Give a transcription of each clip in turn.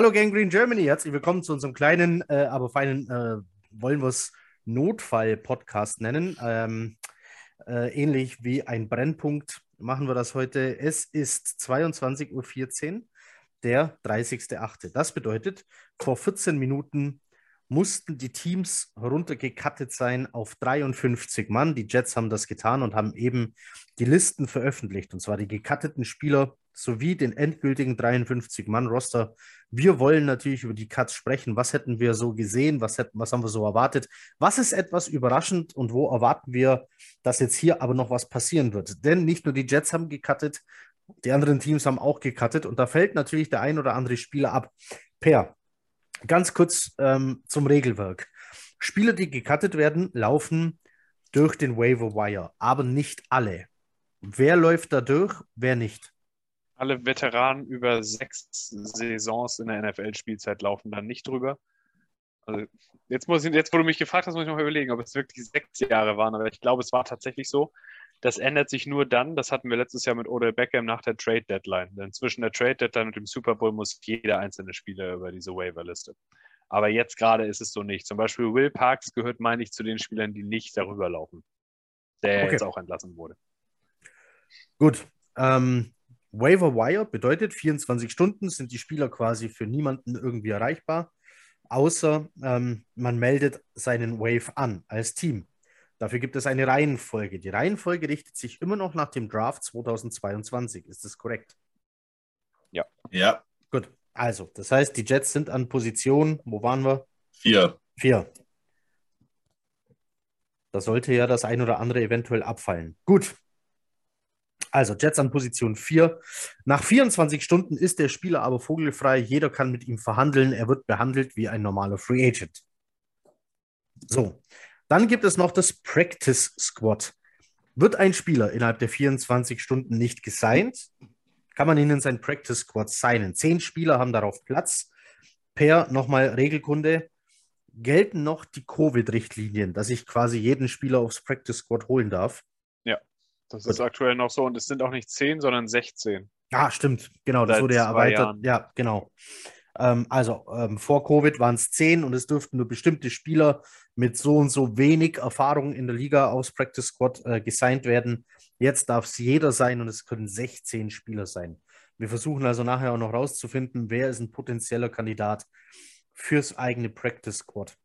Hallo Gangrene Germany, herzlich willkommen zu unserem kleinen, äh, aber feinen, äh, wollen wir es Notfall-Podcast nennen. Ähm, äh, ähnlich wie ein Brennpunkt machen wir das heute. Es ist 22.14 Uhr, der 30.08. Das bedeutet, vor 14 Minuten mussten die Teams runtergekattet sein auf 53 Mann. Die Jets haben das getan und haben eben die Listen veröffentlicht, und zwar die gekatteten Spieler sowie den endgültigen 53-Mann-Roster. Wir wollen natürlich über die Cuts sprechen. Was hätten wir so gesehen? Was, hätten, was haben wir so erwartet? Was ist etwas überraschend und wo erwarten wir, dass jetzt hier aber noch was passieren wird? Denn nicht nur die Jets haben gecuttet, die anderen Teams haben auch gecuttet und da fällt natürlich der ein oder andere Spieler ab. Per, Ganz kurz ähm, zum Regelwerk. Spieler, die gecuttet werden, laufen durch den Waiver Wire, aber nicht alle. Wer läuft da durch, wer nicht? Alle Veteranen über sechs Saisons in der NFL-Spielzeit laufen dann nicht drüber. Also jetzt, muss ich, jetzt, wo du mich gefragt hast, muss ich noch mal überlegen, ob es wirklich sechs Jahre waren, aber ich glaube, es war tatsächlich so. Das ändert sich nur dann, das hatten wir letztes Jahr mit Odell Beckham nach der Trade Deadline. Denn zwischen der Trade Deadline und dem Super Bowl muss jeder einzelne Spieler über diese Waiver-Liste. Aber jetzt gerade ist es so nicht. Zum Beispiel Will Parks gehört, meine ich, zu den Spielern, die nicht darüber laufen. Der okay. jetzt auch entlassen wurde. Gut. Ähm, Waiver Wire bedeutet, 24 Stunden sind die Spieler quasi für niemanden irgendwie erreichbar, außer ähm, man meldet seinen Wave an als Team. Dafür gibt es eine Reihenfolge. Die Reihenfolge richtet sich immer noch nach dem Draft 2022. Ist das korrekt? Ja. Ja. Gut. Also, das heißt, die Jets sind an Position, wo waren wir? Vier. Vier. Da sollte ja das ein oder andere eventuell abfallen. Gut. Also, Jets an Position 4. Nach 24 Stunden ist der Spieler aber vogelfrei. Jeder kann mit ihm verhandeln. Er wird behandelt wie ein normaler Free Agent. So. Dann gibt es noch das Practice Squad. Wird ein Spieler innerhalb der 24 Stunden nicht gesigned, kann man ihn in sein Practice Squad signen. Zehn Spieler haben darauf Platz. Per nochmal Regelkunde. Gelten noch die Covid-Richtlinien, dass ich quasi jeden Spieler aufs Practice Squad holen darf? Ja, das Gut. ist aktuell noch so und es sind auch nicht zehn, sondern 16. Ah, stimmt, genau, das Seit wurde ja erweitert. Jahren. Ja, genau. Ähm, also ähm, vor Covid waren es zehn und es dürften nur bestimmte Spieler mit so und so wenig Erfahrung in der Liga aus Practice Squad äh, gesigned werden. Jetzt darf es jeder sein und es können 16 Spieler sein. Wir versuchen also nachher auch noch rauszufinden, wer ist ein potenzieller Kandidat fürs eigene Practice Squad.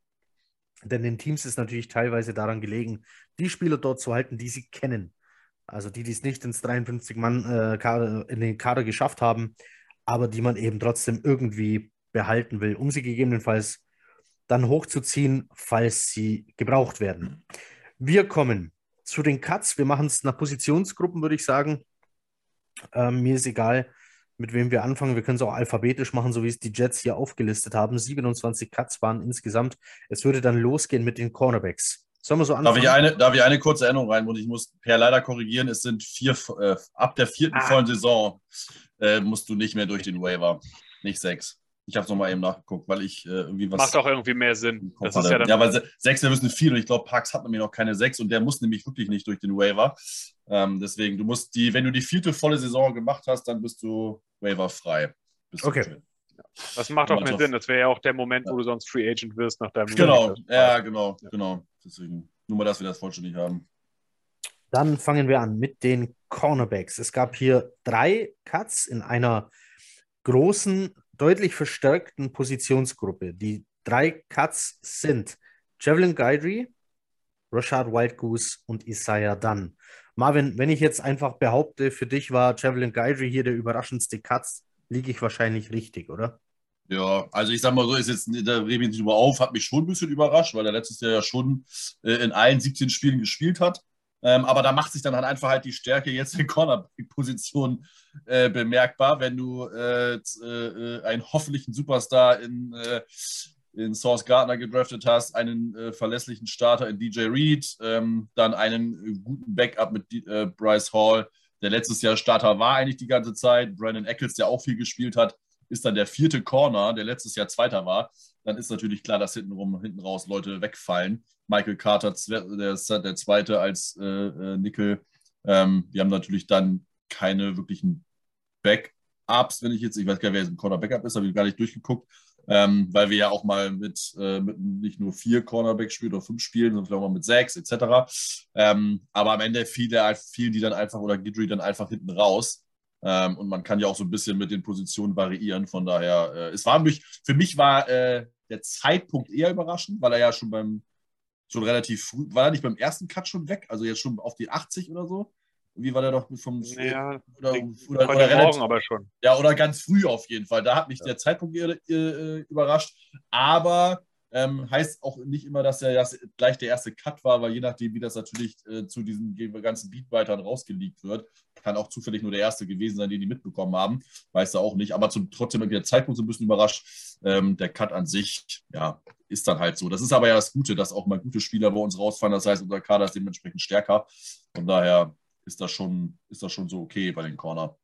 Denn den Teams ist natürlich teilweise daran gelegen, die Spieler dort zu halten, die sie kennen. Also die, die es nicht ins 53-Mann äh, in den Kader geschafft haben, aber die man eben trotzdem irgendwie behalten will, um sie gegebenenfalls dann hochzuziehen, falls sie gebraucht werden. Wir kommen zu den Cuts. Wir machen es nach Positionsgruppen, würde ich sagen. Ähm, mir ist egal, mit wem wir anfangen. Wir können es auch alphabetisch machen, so wie es die Jets hier aufgelistet haben. 27 Cuts waren insgesamt. Es würde dann losgehen mit den Cornerbacks. Sollen wir so anfangen? Darf ich eine, darf ich eine kurze Erinnerung rein? Und ich muss per leider korrigieren, es sind vier, äh, ab der vierten ah. vollen Saison äh, musst du nicht mehr durch den Waiver. Nicht sechs. Ich habe es nochmal eben nachgeguckt, weil ich äh, irgendwie was. Macht auch irgendwie mehr Sinn. Das ist ja, dann ja, weil sechs, wir müssen viel und ich glaube, Parks hat nämlich noch keine sechs und der muss nämlich wirklich nicht durch den Waiver. Ähm, deswegen, du musst die, wenn du die vierte volle Saison gemacht hast, dann bist du waiverfrei. okay. Das macht auch mehr Sinn. Das wäre ja auch der Moment, ja. wo du sonst Free Agent wirst nach deinem Genau, ja, genau, ja. genau. Deswegen, nur mal, dass wir das vollständig haben. Dann fangen wir an mit den Cornerbacks. Es gab hier drei Cuts in einer großen, deutlich verstärkten Positionsgruppe. Die drei Cuts sind Javelin Guidry, Rashad Wildgoose und Isaiah Dunn. Marvin, wenn ich jetzt einfach behaupte, für dich war Javelin Guidry hier der überraschendste Cut, liege ich wahrscheinlich richtig, oder? Ja, also ich sag mal so, ist jetzt, da rede ich nicht drüber auf, hat mich schon ein bisschen überrascht, weil er letztes Jahr ja schon äh, in allen 17 Spielen gespielt hat. Ähm, aber da macht sich dann halt einfach halt die Stärke jetzt in Cornerback-Position äh, bemerkbar, wenn du äh, äh, einen hoffentlichen Superstar in, äh, in Source Gardner gedraftet hast, einen äh, verlässlichen Starter in DJ Reed, ähm, dann einen guten Backup mit äh, Bryce Hall, der letztes Jahr Starter war eigentlich die ganze Zeit, Brandon Eccles, der auch viel gespielt hat, ist dann der vierte Corner, der letztes Jahr Zweiter war dann ist natürlich klar, dass hintenrum, hinten raus Leute wegfallen. Michael Carter, der ist der zweite als äh, äh, Nickel. Ähm, wir haben natürlich dann keine wirklichen Back, Backups, wenn ich jetzt, ich weiß gar nicht, wer ein Corner-Backup ist, habe ich gar nicht durchgeguckt, ähm, weil wir ja auch mal mit, äh, mit nicht nur vier Cornerbacks spielen oder fünf spielen, sondern vielleicht auch mal mit sechs etc. Ähm, aber am Ende fielen, fielen die dann einfach oder Gidry dann einfach hinten raus. Ähm, und man kann ja auch so ein bisschen mit den Positionen variieren. Von daher, äh, es war mich, für mich war äh, der Zeitpunkt eher überraschend, weil er ja schon beim schon relativ früh, war er nicht beim ersten Cut schon weg? Also jetzt schon auf die 80 oder so? Wie war der doch vom ja, oder, oder, oder, relativ, aber schon. Ja, oder ganz früh auf jeden Fall. Da hat mich ja. der Zeitpunkt äh, überrascht. Aber ähm, heißt auch nicht immer, dass er das gleich der erste Cut war, weil je nachdem, wie das natürlich äh, zu diesen ganzen Beatweitern rausgeleakt wird, kann auch zufällig nur der erste gewesen sein, den die mitbekommen haben. Weiß er auch nicht. Aber zum, trotzdem der Zeitpunkt so ein bisschen überrascht. Ähm, der Cut an sich, ja, ist dann halt so. Das ist aber ja das Gute, dass auch mal gute Spieler bei uns rausfallen. Das heißt, unser Kader ist dementsprechend stärker. Von daher ist das schon, ist das schon so okay bei den Corner.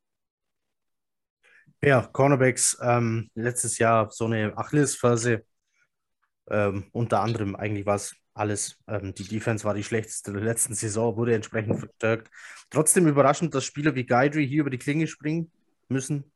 Ja, Cornerbacks ähm, letztes Jahr so eine Achillesferse. Ähm, unter anderem eigentlich war es alles. Ähm, die Defense war die schlechteste der letzten Saison, wurde entsprechend verstärkt. Trotzdem überraschend, dass Spieler wie Guidry hier über die Klinge springen müssen.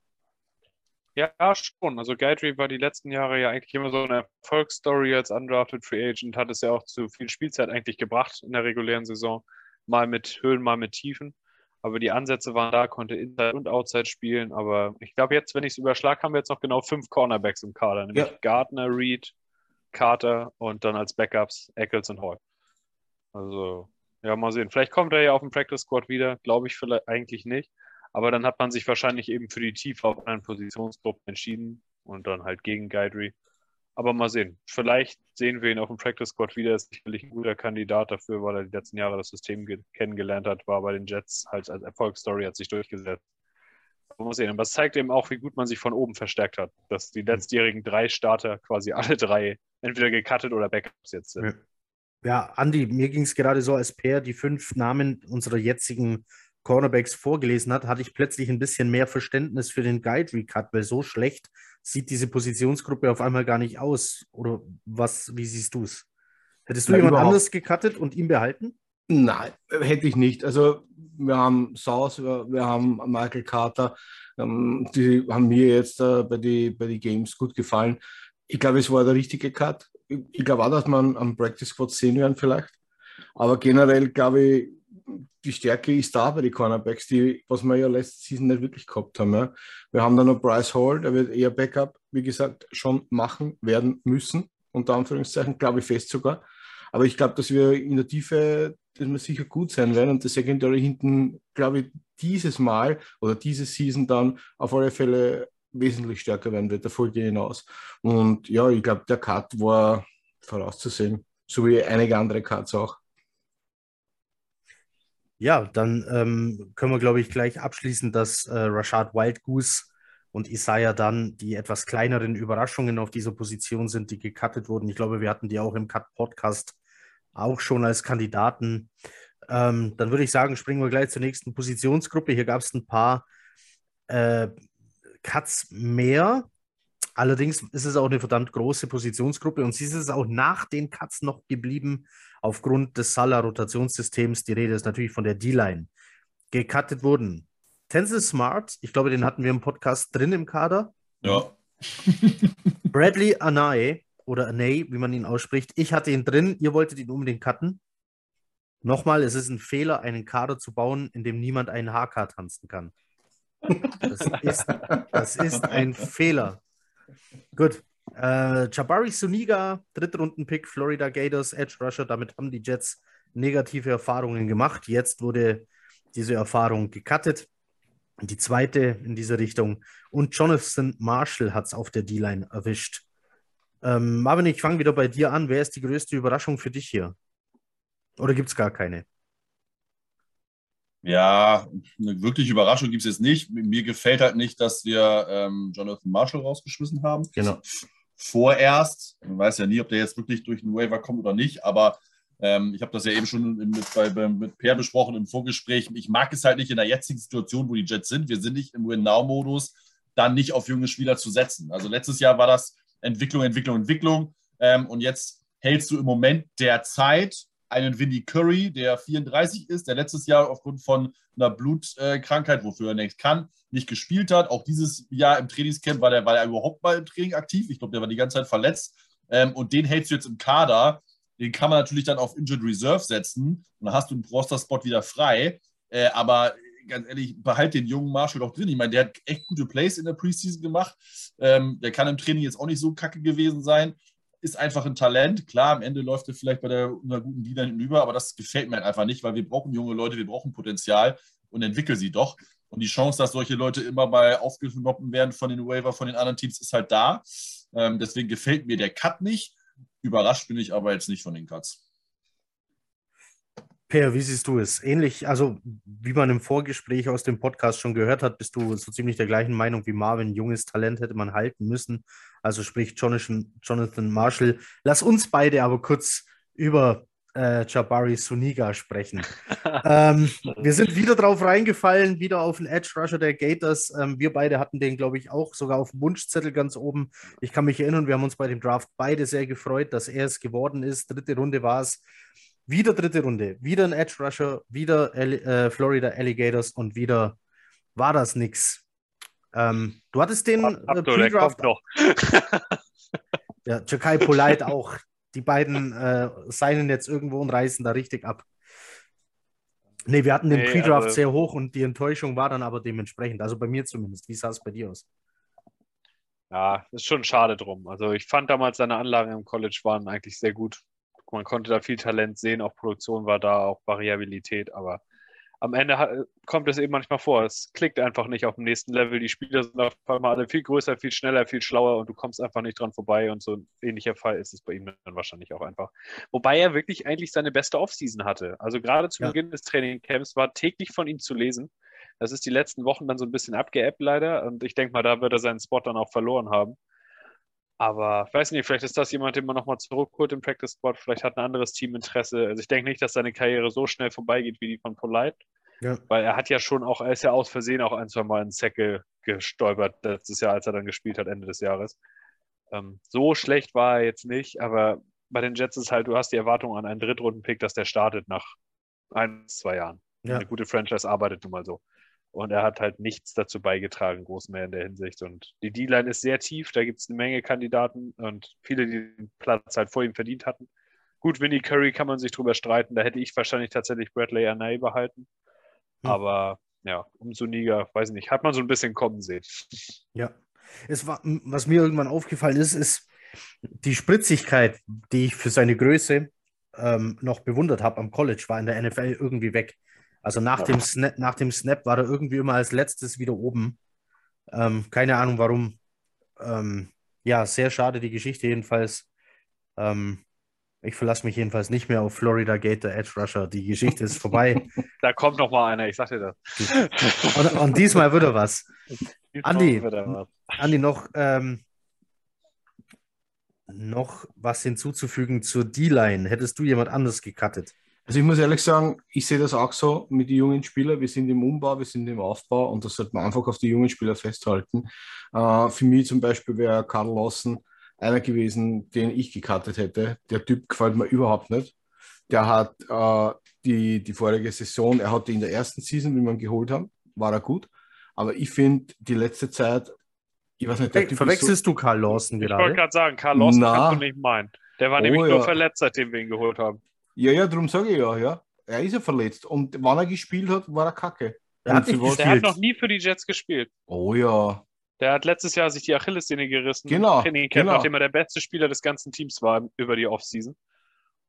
Ja, schon. Also Guidry war die letzten Jahre ja eigentlich immer so eine Erfolgsstory als undrafted Free Agent, hat es ja auch zu viel Spielzeit eigentlich gebracht in der regulären Saison mal mit Höhen, mal mit Tiefen. Aber die Ansätze waren da, konnte Inside und Outside spielen. Aber ich glaube, jetzt, wenn ich es überschlage, haben wir jetzt noch genau fünf Cornerbacks im Kader, nämlich ja. Gardner, Reed, Carter und dann als Backups Eccles und Hall. Also, ja, mal sehen. Vielleicht kommt er ja auf dem Practice Squad wieder, glaube ich vielleicht eigentlich nicht. Aber dann hat man sich wahrscheinlich eben für die Tiefe auf einen Positionsgruppen entschieden und dann halt gegen Guidry. Aber mal sehen. Vielleicht sehen wir ihn auf dem Practice Squad wieder. Ist sicherlich ein guter Kandidat dafür, weil er die letzten Jahre das System kennengelernt hat, war bei den Jets halt als Erfolgsstory, hat sich durchgesetzt. Man muss sehen. Aber es zeigt eben auch, wie gut man sich von oben verstärkt hat. Dass die letztjährigen drei Starter quasi alle drei entweder gecuttet oder Backups jetzt sind. Ja, Andi, mir ging es gerade so, als Per die fünf Namen unserer jetzigen Cornerbacks vorgelesen hat, hatte ich plötzlich ein bisschen mehr Verständnis für den Guide Recut, weil so schlecht sieht diese Positionsgruppe auf einmal gar nicht aus. Oder was, wie siehst du es? Hättest du ja, jemand überhaupt. anders gecuttet und ihn behalten? Nein, hätte ich nicht. Also wir haben Saus, wir haben Michael Carter, ähm, die haben mir jetzt äh, bei den bei die Games gut gefallen. Ich glaube, es war der richtige Cut. Ich glaube auch, dass man am Practice Squad sehen werden vielleicht. Aber generell glaube ich, die Stärke ist da bei den Cornerbacks, die, was wir ja letzte Season nicht wirklich gehabt haben. Ja. Wir haben da noch Bryce Hall, der wird eher Backup, wie gesagt, schon machen werden müssen, unter Anführungszeichen, glaube ich fest sogar. Aber ich glaube, dass wir in der Tiefe, dass wir sicher gut sein werden und das Secondary hinten, glaube ich, dieses Mal oder diese Season dann auf alle Fälle wesentlich stärker werden wird, der Folge hinaus. Und ja, ich glaube, der Cut war vorauszusehen, so wie einige andere Cuts auch. Ja, dann ähm, können wir, glaube ich, gleich abschließen, dass äh, Rashad Wildgoose und Isaiah dann die etwas kleineren Überraschungen auf dieser Position sind, die gecuttet wurden. Ich glaube, wir hatten die auch im Cut-Podcast auch schon als Kandidaten. Ähm, dann würde ich sagen, springen wir gleich zur nächsten Positionsgruppe. Hier gab es ein paar äh, Cuts mehr. Allerdings ist es auch eine verdammt große Positionsgruppe und sie ist es auch nach den Cuts noch geblieben, aufgrund des Salah-Rotationssystems. Die Rede ist natürlich von der D-Line. Gecuttet wurden Tencel Smart, ich glaube, den hatten wir im Podcast drin im Kader. Ja. Bradley Anae oder Anae, wie man ihn ausspricht. Ich hatte ihn drin, ihr wolltet ihn unbedingt cutten. Nochmal, es ist ein Fehler, einen Kader zu bauen, in dem niemand einen HK tanzen kann. Das ist, das ist ein Fehler. Gut, äh, Jabari Suniga, Drittrunden-Pick, Florida Gators, Edge Rusher. Damit haben die Jets negative Erfahrungen gemacht. Jetzt wurde diese Erfahrung gecuttet. Die zweite in diese Richtung. Und Jonathan Marshall hat es auf der D-Line erwischt. Ähm, Marvin, ich fange wieder bei dir an. Wer ist die größte Überraschung für dich hier? Oder gibt es gar keine? Ja, eine wirkliche Überraschung gibt es jetzt nicht. Mir gefällt halt nicht, dass wir ähm, Jonathan Marshall rausgeschmissen haben. Genau vorerst. Man weiß ja nie, ob der jetzt wirklich durch den Waiver kommt oder nicht, aber ähm, ich habe das ja eben schon mit, bei, mit Per besprochen im Vorgespräch. Ich mag es halt nicht in der jetzigen Situation, wo die Jets sind. Wir sind nicht im Win-Now-Modus, dann nicht auf junge Spieler zu setzen. Also letztes Jahr war das Entwicklung, Entwicklung, Entwicklung. Ähm, und jetzt hältst du im Moment der Zeit einen Vinnie Curry, der 34 ist, der letztes Jahr aufgrund von einer Blutkrankheit, wofür er nichts kann, nicht gespielt hat. Auch dieses Jahr im Trainingscamp war der, war er überhaupt mal im Training aktiv. Ich glaube, der war die ganze Zeit verletzt. Ähm, und den hältst du jetzt im Kader. Den kann man natürlich dann auf Injured Reserve setzen. Und dann hast du einen Roster-Spot wieder frei. Äh, aber ganz ehrlich, behalt den jungen Marshall doch drin. Ich meine, der hat echt gute Plays in der Preseason gemacht. Ähm, der kann im Training jetzt auch nicht so kacke gewesen sein. Ist einfach ein Talent. Klar, am Ende läuft er vielleicht bei der, einer guten Dealer hinüber, aber das gefällt mir halt einfach nicht, weil wir brauchen junge Leute, wir brauchen Potenzial und entwickeln sie doch. Und die Chance, dass solche Leute immer mal aufgenommen werden von den Waiver, von den anderen Teams, ist halt da. Ähm, deswegen gefällt mir der Cut nicht. Überrascht bin ich aber jetzt nicht von den Cuts. Per, wie siehst du es? Ähnlich, also wie man im Vorgespräch aus dem Podcast schon gehört hat, bist du so ziemlich der gleichen Meinung wie Marvin. Junges Talent hätte man halten müssen. Also sprich Jonathan, Marshall. Lass uns beide aber kurz über äh, Jabari Suniga sprechen. ähm, wir sind wieder drauf reingefallen, wieder auf den Edge Rusher der Gators. Ähm, wir beide hatten den, glaube ich, auch sogar auf dem Wunschzettel ganz oben. Ich kann mich erinnern, wir haben uns bei dem Draft beide sehr gefreut, dass er es geworden ist. Dritte Runde war es. Wieder dritte Runde, wieder ein Edge Rusher, wieder äh, Florida Alligators und wieder war das nix. Ähm, du hattest den äh, Pre-Draft. noch. ja, Jakai Polite auch. Die beiden äh, seien jetzt irgendwo und reißen da richtig ab. Nee, wir hatten den nee, Pre-Draft also, sehr hoch und die Enttäuschung war dann aber dementsprechend. Also bei mir zumindest. Wie sah es bei dir aus? Ja, ist schon schade drum. Also ich fand damals seine Anlagen im College waren eigentlich sehr gut man konnte da viel Talent sehen, auch Produktion war da, auch Variabilität, aber am Ende kommt es eben manchmal vor. Es klickt einfach nicht auf dem nächsten Level. Die Spieler sind auf einmal alle viel größer, viel schneller, viel schlauer und du kommst einfach nicht dran vorbei. Und so ein ähnlicher Fall ist es bei ihm dann wahrscheinlich auch einfach. Wobei er wirklich eigentlich seine beste Offseason hatte. Also gerade zu ja. Beginn des Trainingcamps war täglich von ihm zu lesen. Das ist die letzten Wochen dann so ein bisschen abgeappt leider. Und ich denke mal, da wird er seinen Spot dann auch verloren haben. Aber ich weiß nicht, vielleicht ist das jemand, den man nochmal zurückholt im Practice Squad. Vielleicht hat ein anderes Team Interesse. Also ich denke nicht, dass seine Karriere so schnell vorbeigeht wie die von Polite. Ja. Weil er hat ja schon auch, er ist ja aus Versehen auch ein, zwei Mal in Säcke gestolpert letztes Jahr, als er dann gespielt hat, Ende des Jahres. Ähm, so schlecht war er jetzt nicht, aber bei den Jets ist halt, du hast die Erwartung an einen Drittrunden-Pick, dass der startet nach ein, zwei Jahren. Ja. Eine gute Franchise arbeitet nun mal so. Und er hat halt nichts dazu beigetragen, groß mehr in der Hinsicht. Und die D-Line ist sehr tief, da gibt es eine Menge Kandidaten und viele, die den Platz halt vor ihm verdient hatten. Gut, Vinnie Curry kann man sich drüber streiten, da hätte ich wahrscheinlich tatsächlich Bradley Anay behalten. Hm. Aber ja, umso niger, weiß nicht, hat man so ein bisschen kommen sehen. Ja, es war, was mir irgendwann aufgefallen ist, ist die Spritzigkeit, die ich für seine Größe ähm, noch bewundert habe am College, war in der NFL irgendwie weg. Also nach, dem Snap, nach dem Snap war er irgendwie immer als letztes wieder oben. Ähm, keine Ahnung warum. Ähm, ja, sehr schade die Geschichte jedenfalls. Ähm, ich verlasse mich jedenfalls nicht mehr auf Florida Gator Edge Rusher. Die Geschichte ist vorbei. Da kommt noch mal einer, ich sag dir das. Und, und diesmal wird er was. Andi, Andi, noch, ähm, noch was hinzuzufügen zur D-Line. Hättest du jemand anders gecuttet? Also ich muss ehrlich sagen, ich sehe das auch so mit den jungen Spielern. Wir sind im Umbau, wir sind im Aufbau und das sollte man einfach auf die jungen Spieler festhalten. Äh, für mich zum Beispiel wäre Karl Lawson einer gewesen, den ich gekartet hätte. Der Typ gefällt mir überhaupt nicht. Der hat äh, die, die vorige Saison, er hatte in der ersten Season, wie wir ihn geholt haben, war er gut. Aber ich finde, die letzte Zeit, ich weiß nicht, der hey, Verwechselst so, du Karl Lawson gerade? Ich wollte gerade sagen, Karl Lawson Na, kannst du nicht meinen. Der war oh, nämlich ja. nur verletzt, seitdem wir ihn geholt haben. Ja, ja, darum sage ich ja, ja. Er ist ja verletzt. Und wann er gespielt hat, war er kacke. Er hat, der hat noch nie für die Jets gespielt. Oh ja. Der hat letztes Jahr sich die Achillessehne gerissen. Genau. Training genau. nachdem er der beste Spieler des ganzen Teams war über die Offseason.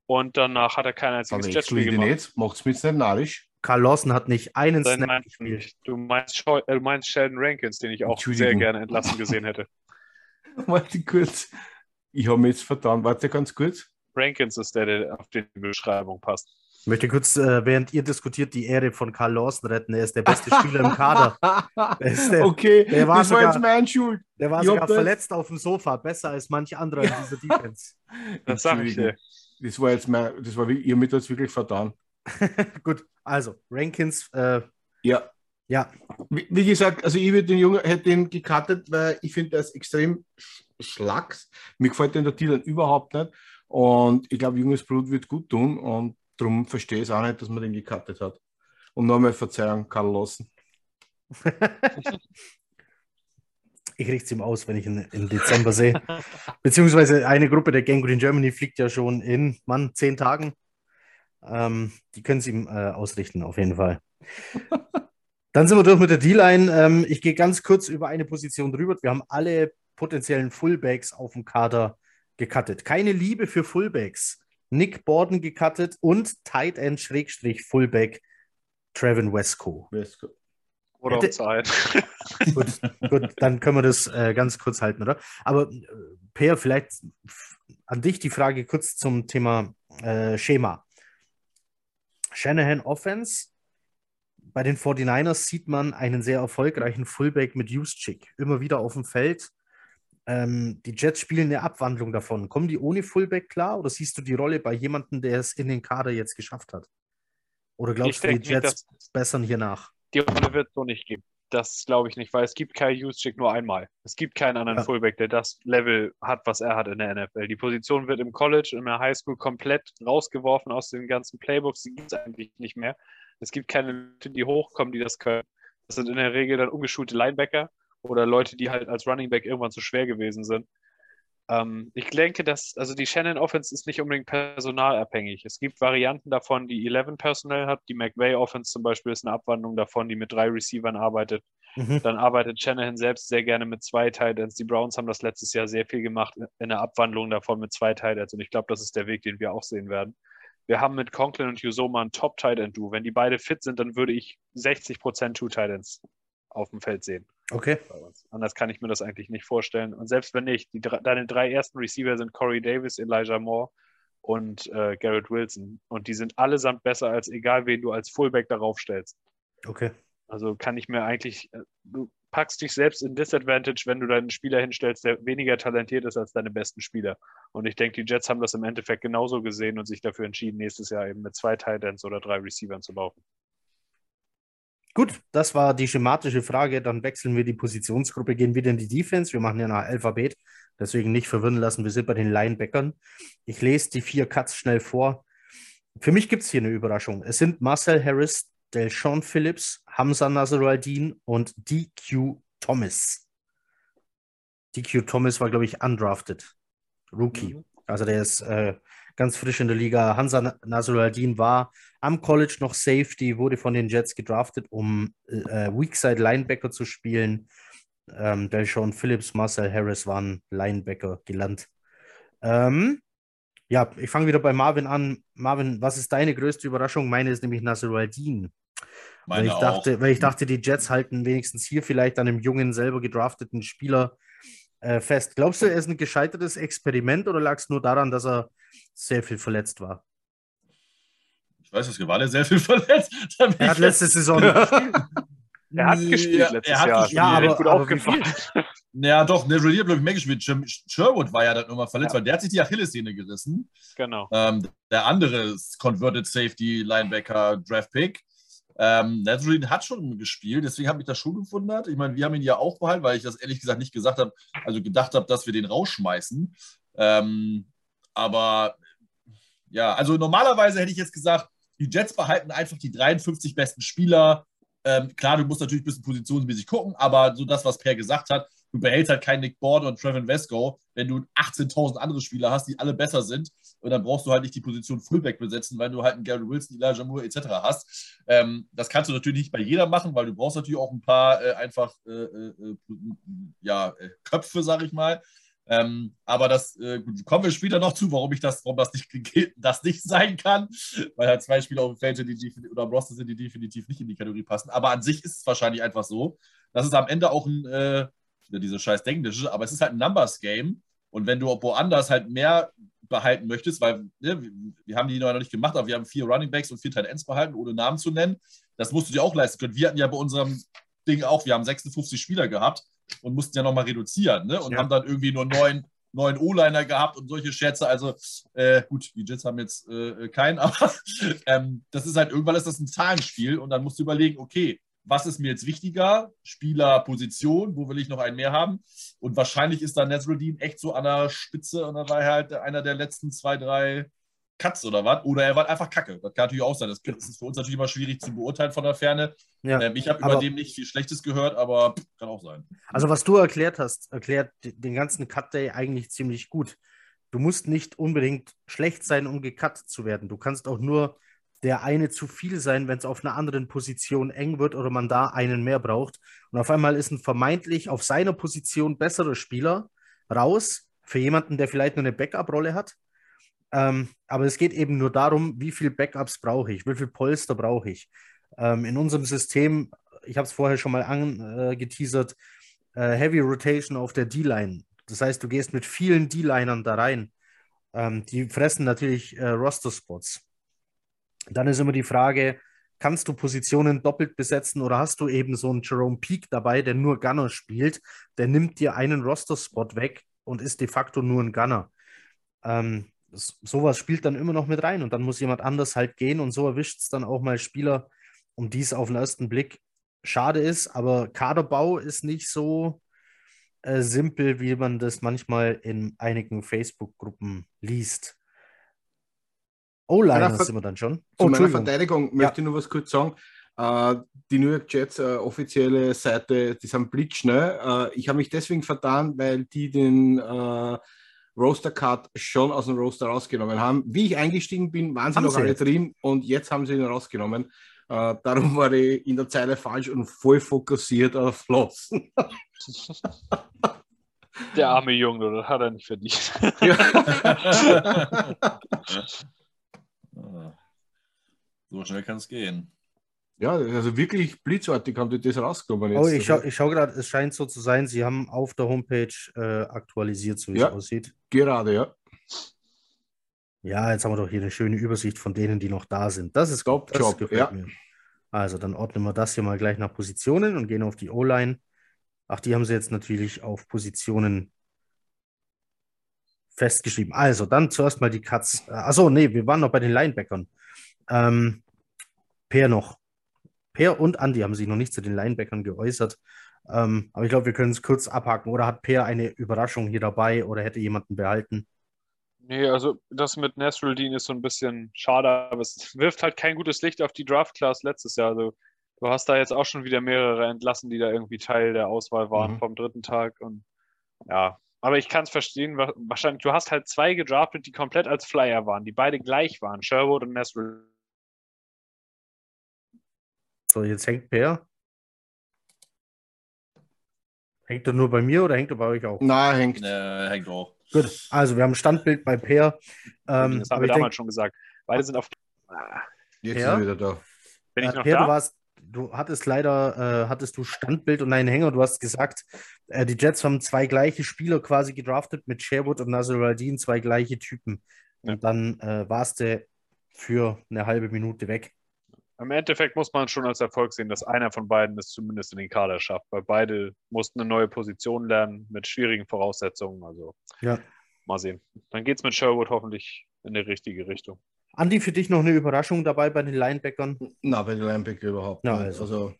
Und danach hat er kein einziges Jetspiel gemacht. Nicht. Macht's mich nicht narrisch. Karl Lawson hat nicht einen Dann Snap gespielt. Du meinst, äh, du meinst Sheldon Rankins, den ich auch sehr gerne entlassen gesehen hätte. Warte kurz. Ich habe mich jetzt vertan. Warte ganz kurz. Rankins ist der, der auf die Beschreibung passt. Ich möchte kurz, äh, während ihr diskutiert, die Ehre von Karl Lawson retten. Er ist der beste Spieler im Kader. Der, okay, der war das sogar, war jetzt mein Schuld. Der war ich sogar verletzt auf dem Sofa, besser als manch anderer in dieser Defense. das sage ich dir. Das war jetzt mein, das war ihr mit uns wirklich vertan. Gut, also Rankins. Äh, ja. Ja. Wie, wie, gesagt, also ich würde den Jungen hätte den gecuttet, weil ich finde, der ist extrem schlacks. Mir gefällt den der Titel überhaupt nicht. Und ich glaube, junges Blut wird gut tun. Und darum verstehe ich es auch nicht, dass man den gecuttet hat. Und nochmal Verzeihung, Karl Lawson. ich richte es ihm aus, wenn ich ihn im Dezember sehe. Beziehungsweise eine Gruppe der Gang Green Germany fliegt ja schon in, Mann, zehn Tagen. Ähm, die können es ihm äh, ausrichten, auf jeden Fall. Dann sind wir durch mit der D-Line. Ähm, ich gehe ganz kurz über eine Position drüber. Wir haben alle potenziellen Fullbacks auf dem Kader gecuttet. Keine Liebe für Fullbacks. Nick Borden gecuttet und Tight End Schrägstrich Fullback Trevin Wesco. Wesco. Oder Hätte- um Zeit. Gut, gut, dann können wir das äh, ganz kurz halten, oder? Aber äh, Per, vielleicht an dich die Frage kurz zum Thema äh, Schema. Shanahan Offense. Bei den 49ers sieht man einen sehr erfolgreichen Fullback mit Juszczyk immer wieder auf dem Feld. Ähm, die Jets spielen eine Abwandlung davon. Kommen die ohne Fullback klar oder siehst du die Rolle bei jemandem, der es in den Kader jetzt geschafft hat? Oder glaubst Ich du, die nicht, Jets dass bessern hier nach? die Rolle wird es so nicht geben. Das glaube ich nicht, weil es gibt Kai Juszczyk nur einmal. Es gibt keinen anderen Ja. Fullback, der das Level hat, was er hat in der NFL. Die Position wird im College, in der Highschool komplett rausgeworfen aus den ganzen Playbooks. Die gibt es eigentlich nicht mehr. Es gibt keine Leute, die hochkommen, die das können. Das sind in der Regel dann ungeschulte Linebacker oder Leute, die halt als Running Back irgendwann zu schwer gewesen sind. Ähm, ich denke, dass, also die Shannon Offense ist nicht unbedingt personalabhängig. Es gibt Varianten davon, die 11 Personal hat. Die McVay Offense zum Beispiel ist eine Abwandlung davon, die mit drei Receivern arbeitet. Mhm. Dann arbeitet Shanahan selbst sehr gerne mit zwei Titans. Die Browns haben das letztes Jahr sehr viel gemacht in der Abwandlung davon mit zwei Titans. Und ich glaube, das ist der Weg, den wir auch sehen werden. Wir haben mit Conklin und Usoma ein top titan duo Wenn die beide fit sind, dann würde ich 60% Two Titans auf dem Feld sehen Okay. Anders kann ich mir das eigentlich nicht vorstellen. Und selbst wenn nicht, die, deine drei ersten Receiver sind Corey Davis, Elijah Moore und äh, Garrett Wilson. Und die sind allesamt besser als egal, wen du als Fullback darauf stellst. Okay. Also kann ich mir eigentlich, äh, du packst dich selbst in Disadvantage, wenn du deinen Spieler hinstellst, der weniger talentiert ist als deine besten Spieler. Und ich denke, die Jets haben das im Endeffekt genauso gesehen und sich dafür entschieden, nächstes Jahr eben mit zwei Titans oder drei Receivern zu laufen. Gut, das war die schematische Frage. Dann wechseln wir die Positionsgruppe, gehen wieder in die Defense. Wir machen ja nach Alphabet, deswegen nicht verwirren lassen. Wir sind bei den Linebackern. Ich lese die vier Cuts schnell vor. Für mich gibt es hier eine Überraschung. Es sind Marcel Harris, Delsean Phillips, Hamza Nasruddin und DQ Thomas. DQ Thomas war, glaube ich, undrafted. Rookie. Mhm. Also der ist äh, ganz frisch in der Liga. Hamza Nasruddin war am College noch Safety, wurde von den Jets gedraftet, um äh, Weakside Linebacker zu spielen. Ähm, Delsean Phillips, Marcel Harris waren Linebacker gelernt. Ähm, ja, ich fange wieder bei Marvin an. Marvin, was ist deine größte Überraschung? Meine ist nämlich Nasruddin. Weil Meine ich, auch. dachte, weil ich dachte, die Jets halten wenigstens hier vielleicht an einem jungen, selber gedrafteten Spieler äh, fest. Glaubst du, er ist ein gescheitertes Experiment oder lag es nur daran, dass er sehr viel verletzt war? Ich weiß, es war der sehr viel verletzt. Er hat letzte Saison gespielt. Er hat gespielt Ja, letztes er hat Jahr. gespielt. Ja, aber- gut aber aufgefallen. Ja, doch, ne, Renier hat, glaube ich, mehr gespielt. Sher- Sherwood war ja dann irgendwann verletzt, Ja. weil der hat sich die Achillessehne gerissen. Genau. Ähm, der andere ist Converted Safety Linebacker Draft Pick. Ähm, Nazarene hat schon gespielt, deswegen habe ich das schon gewundert. Ich meine, wir haben ihn ja auch behalten, weil ich das ehrlich gesagt nicht gesagt habe, also gedacht habe, dass wir den rausschmeißen. Ähm, aber ja, also normalerweise hätte ich jetzt gesagt, die Jets behalten einfach die 53 besten Spieler. Ähm, klar, du musst natürlich ein bisschen positionsmäßig gucken, aber so das, was Per gesagt hat, du behältst halt keinen Nick Borden und Trevin Vesco, wenn du 18.000 andere Spieler hast, die alle besser sind. Und dann brauchst du halt nicht die Position Fullback besetzen, weil du halt einen Gary Wilson, Elijah Moore etc. hast. Ähm, das kannst du natürlich nicht bei jeder machen, weil du brauchst natürlich auch ein paar äh, einfach äh, äh, äh, ja, äh, Köpfe, sag ich mal. Ähm, aber das äh, kommen wir später noch zu, warum ich das, warum das nicht, das nicht sein kann, weil halt zwei Spieler auf dem Feld sind, die oder Roster sind, die definitiv nicht in die Kategorie passen. Aber an sich ist es wahrscheinlich einfach so, dass es am Ende auch ein, äh, diese scheiß Englische, aber es ist halt ein Numbers-Game. Und wenn du woanders halt mehr behalten möchtest, weil ne, wir, haben die noch nicht gemacht, aber wir haben vier Running Backs und vier Tight Ends behalten, ohne Namen zu nennen. Das musst du dir auch leisten können. Wir hatten ja bei unserem Ding auch, wir haben 56 Spieler gehabt und mussten ja nochmal reduzieren ne? und Ja. haben dann irgendwie nur neun, neun O-Liner gehabt und solche Scherze. Also äh, gut, die Jets haben jetzt äh, keinen, aber ähm, das ist halt, irgendwann ist das ein Zahlenspiel und dann musst du überlegen, okay, was ist mir jetzt wichtiger? Spieler, Position, wo will ich noch einen mehr haben? Und wahrscheinlich ist da Nasruddin echt so an der Spitze und da war er halt einer der letzten zwei, drei Katz oder was. Oder er war einfach kacke. Das kann natürlich auch sein. Das ist für uns natürlich immer schwierig zu beurteilen von der Ferne. Ja. Ähm, ich habe über dem nicht viel Schlechtes gehört, aber kann auch sein. Also, was du erklärt hast, erklärt den ganzen Cut Day eigentlich ziemlich gut. Du musst nicht unbedingt schlecht sein, um gecuttet zu werden. Du kannst auch nur der eine zu viel sein, wenn es auf einer anderen Position eng wird oder man da einen mehr braucht. Und auf einmal ist ein vermeintlich auf seiner Position besserer Spieler raus für jemanden, der vielleicht nur eine Backup-Rolle hat. Ähm, aber es geht eben nur darum, wie viel Backups brauche ich, wie viel Polster brauche ich. Ähm, in unserem System, ich habe es vorher schon mal angeteasert, äh, Heavy Rotation auf der D-Line. Das heißt, du gehst mit vielen D-Linern da rein. Ähm, die fressen natürlich äh, Roster-Spots. Dann ist immer die Frage, kannst du Positionen doppelt besetzen oder hast du eben so einen Jerome Peak dabei, der nur Gunner spielt, der nimmt dir einen Roster-Spot weg und ist de facto nur ein Gunner. Ähm, sowas spielt dann immer noch mit rein und dann muss jemand anders halt gehen und so erwischt es dann auch mal Spieler, um die es auf den ersten Blick schade ist, aber Kaderbau ist nicht so äh, simpel, wie man das manchmal in einigen Facebook-Gruppen liest. O-Liner sind wir dann schon. Zu Oh, meiner. Verteidigung möchte ich nur was kurz sagen. Äh, die New York Jets äh, offizielle Seite, die sind blitzschnell. Äh, ich habe mich deswegen vertan, weil die den Roaster Cut schon aus dem Roaster rausgenommen haben. Wie ich eingestiegen bin, waren sie Haben noch sie alle drin und jetzt haben sie ihn rausgenommen. Darum war ich in der Zeile falsch und voll fokussiert auf Loss. Der arme Junge, das hat er nicht verdient. Ah. So schnell kann es gehen. ja, also wirklich blitzartig haben die das rausgenommen. Oh, jetzt. ich schaue ich schau gerade, es scheint so zu sein, sie haben auf der Homepage äh, aktualisiert, so wie Ja. es aussieht. Gerade, ja. Ja, jetzt haben wir doch hier eine schöne Übersicht von denen, die noch da sind. Das ist Top gut, das Job, gefällt ja. mir. Also, dann ordnen wir das hier mal gleich nach Positionen und gehen auf die O-Line. Ach, die haben sie jetzt natürlich auf Positionen festgeschrieben. Also, dann zuerst mal die Cuts. Äh, Achso, nee, wir waren noch bei den Linebackern. Ähm, Per noch. Per und Andi haben sich noch nicht zu den Linebackern geäußert. Ähm, aber ich glaube, wir können es kurz abhaken. Oder hat Per eine Überraschung hier dabei oder hätte jemanden behalten? Nee, also das mit Nasruddin ist so ein bisschen schade, aber es wirft halt kein gutes Licht auf die Draft-Class letztes Jahr. Also du hast da jetzt auch schon wieder mehrere entlassen, die da irgendwie Teil der Auswahl waren Mhm. vom dritten Tag. Und ja, aber ich kann es verstehen, wa- wahrscheinlich, du hast halt zwei gedraftet, die komplett als Flyer waren, die beide gleich waren, Sherwood und Nasruddin. So, jetzt hängt Per. Hängt er nur bei mir oder hängt er bei euch auch? Na, hängt. Äh, hängt auch. Gut, also wir haben ein Standbild bei Per. Ähm, das haben wir ich damals denk, schon gesagt. Beide sind auf. Ah, Jetzt Ja. ist er wieder da. Bin ich äh, noch Per, du da? warst, du hattest leider, äh, hattest du Standbild und einen Hänger. Du hast gesagt, äh, die Jets haben zwei gleiche Spieler quasi gedraftet mit Sherwood und Nasir Al-Din, zwei gleiche Typen. Ja. Und dann äh, warst du für eine halbe Minute weg. Im Endeffekt muss man schon als Erfolg sehen, dass einer von beiden es zumindest in den Kader schafft, weil beide mussten eine neue Position lernen mit schwierigen Voraussetzungen. Also Ja. mal sehen. Dann geht es mit Sherwood hoffentlich in die richtige Richtung. Andi, für dich noch eine Überraschung dabei bei den Linebackern? Na, bei den Linebacker überhaupt nicht. also. Also.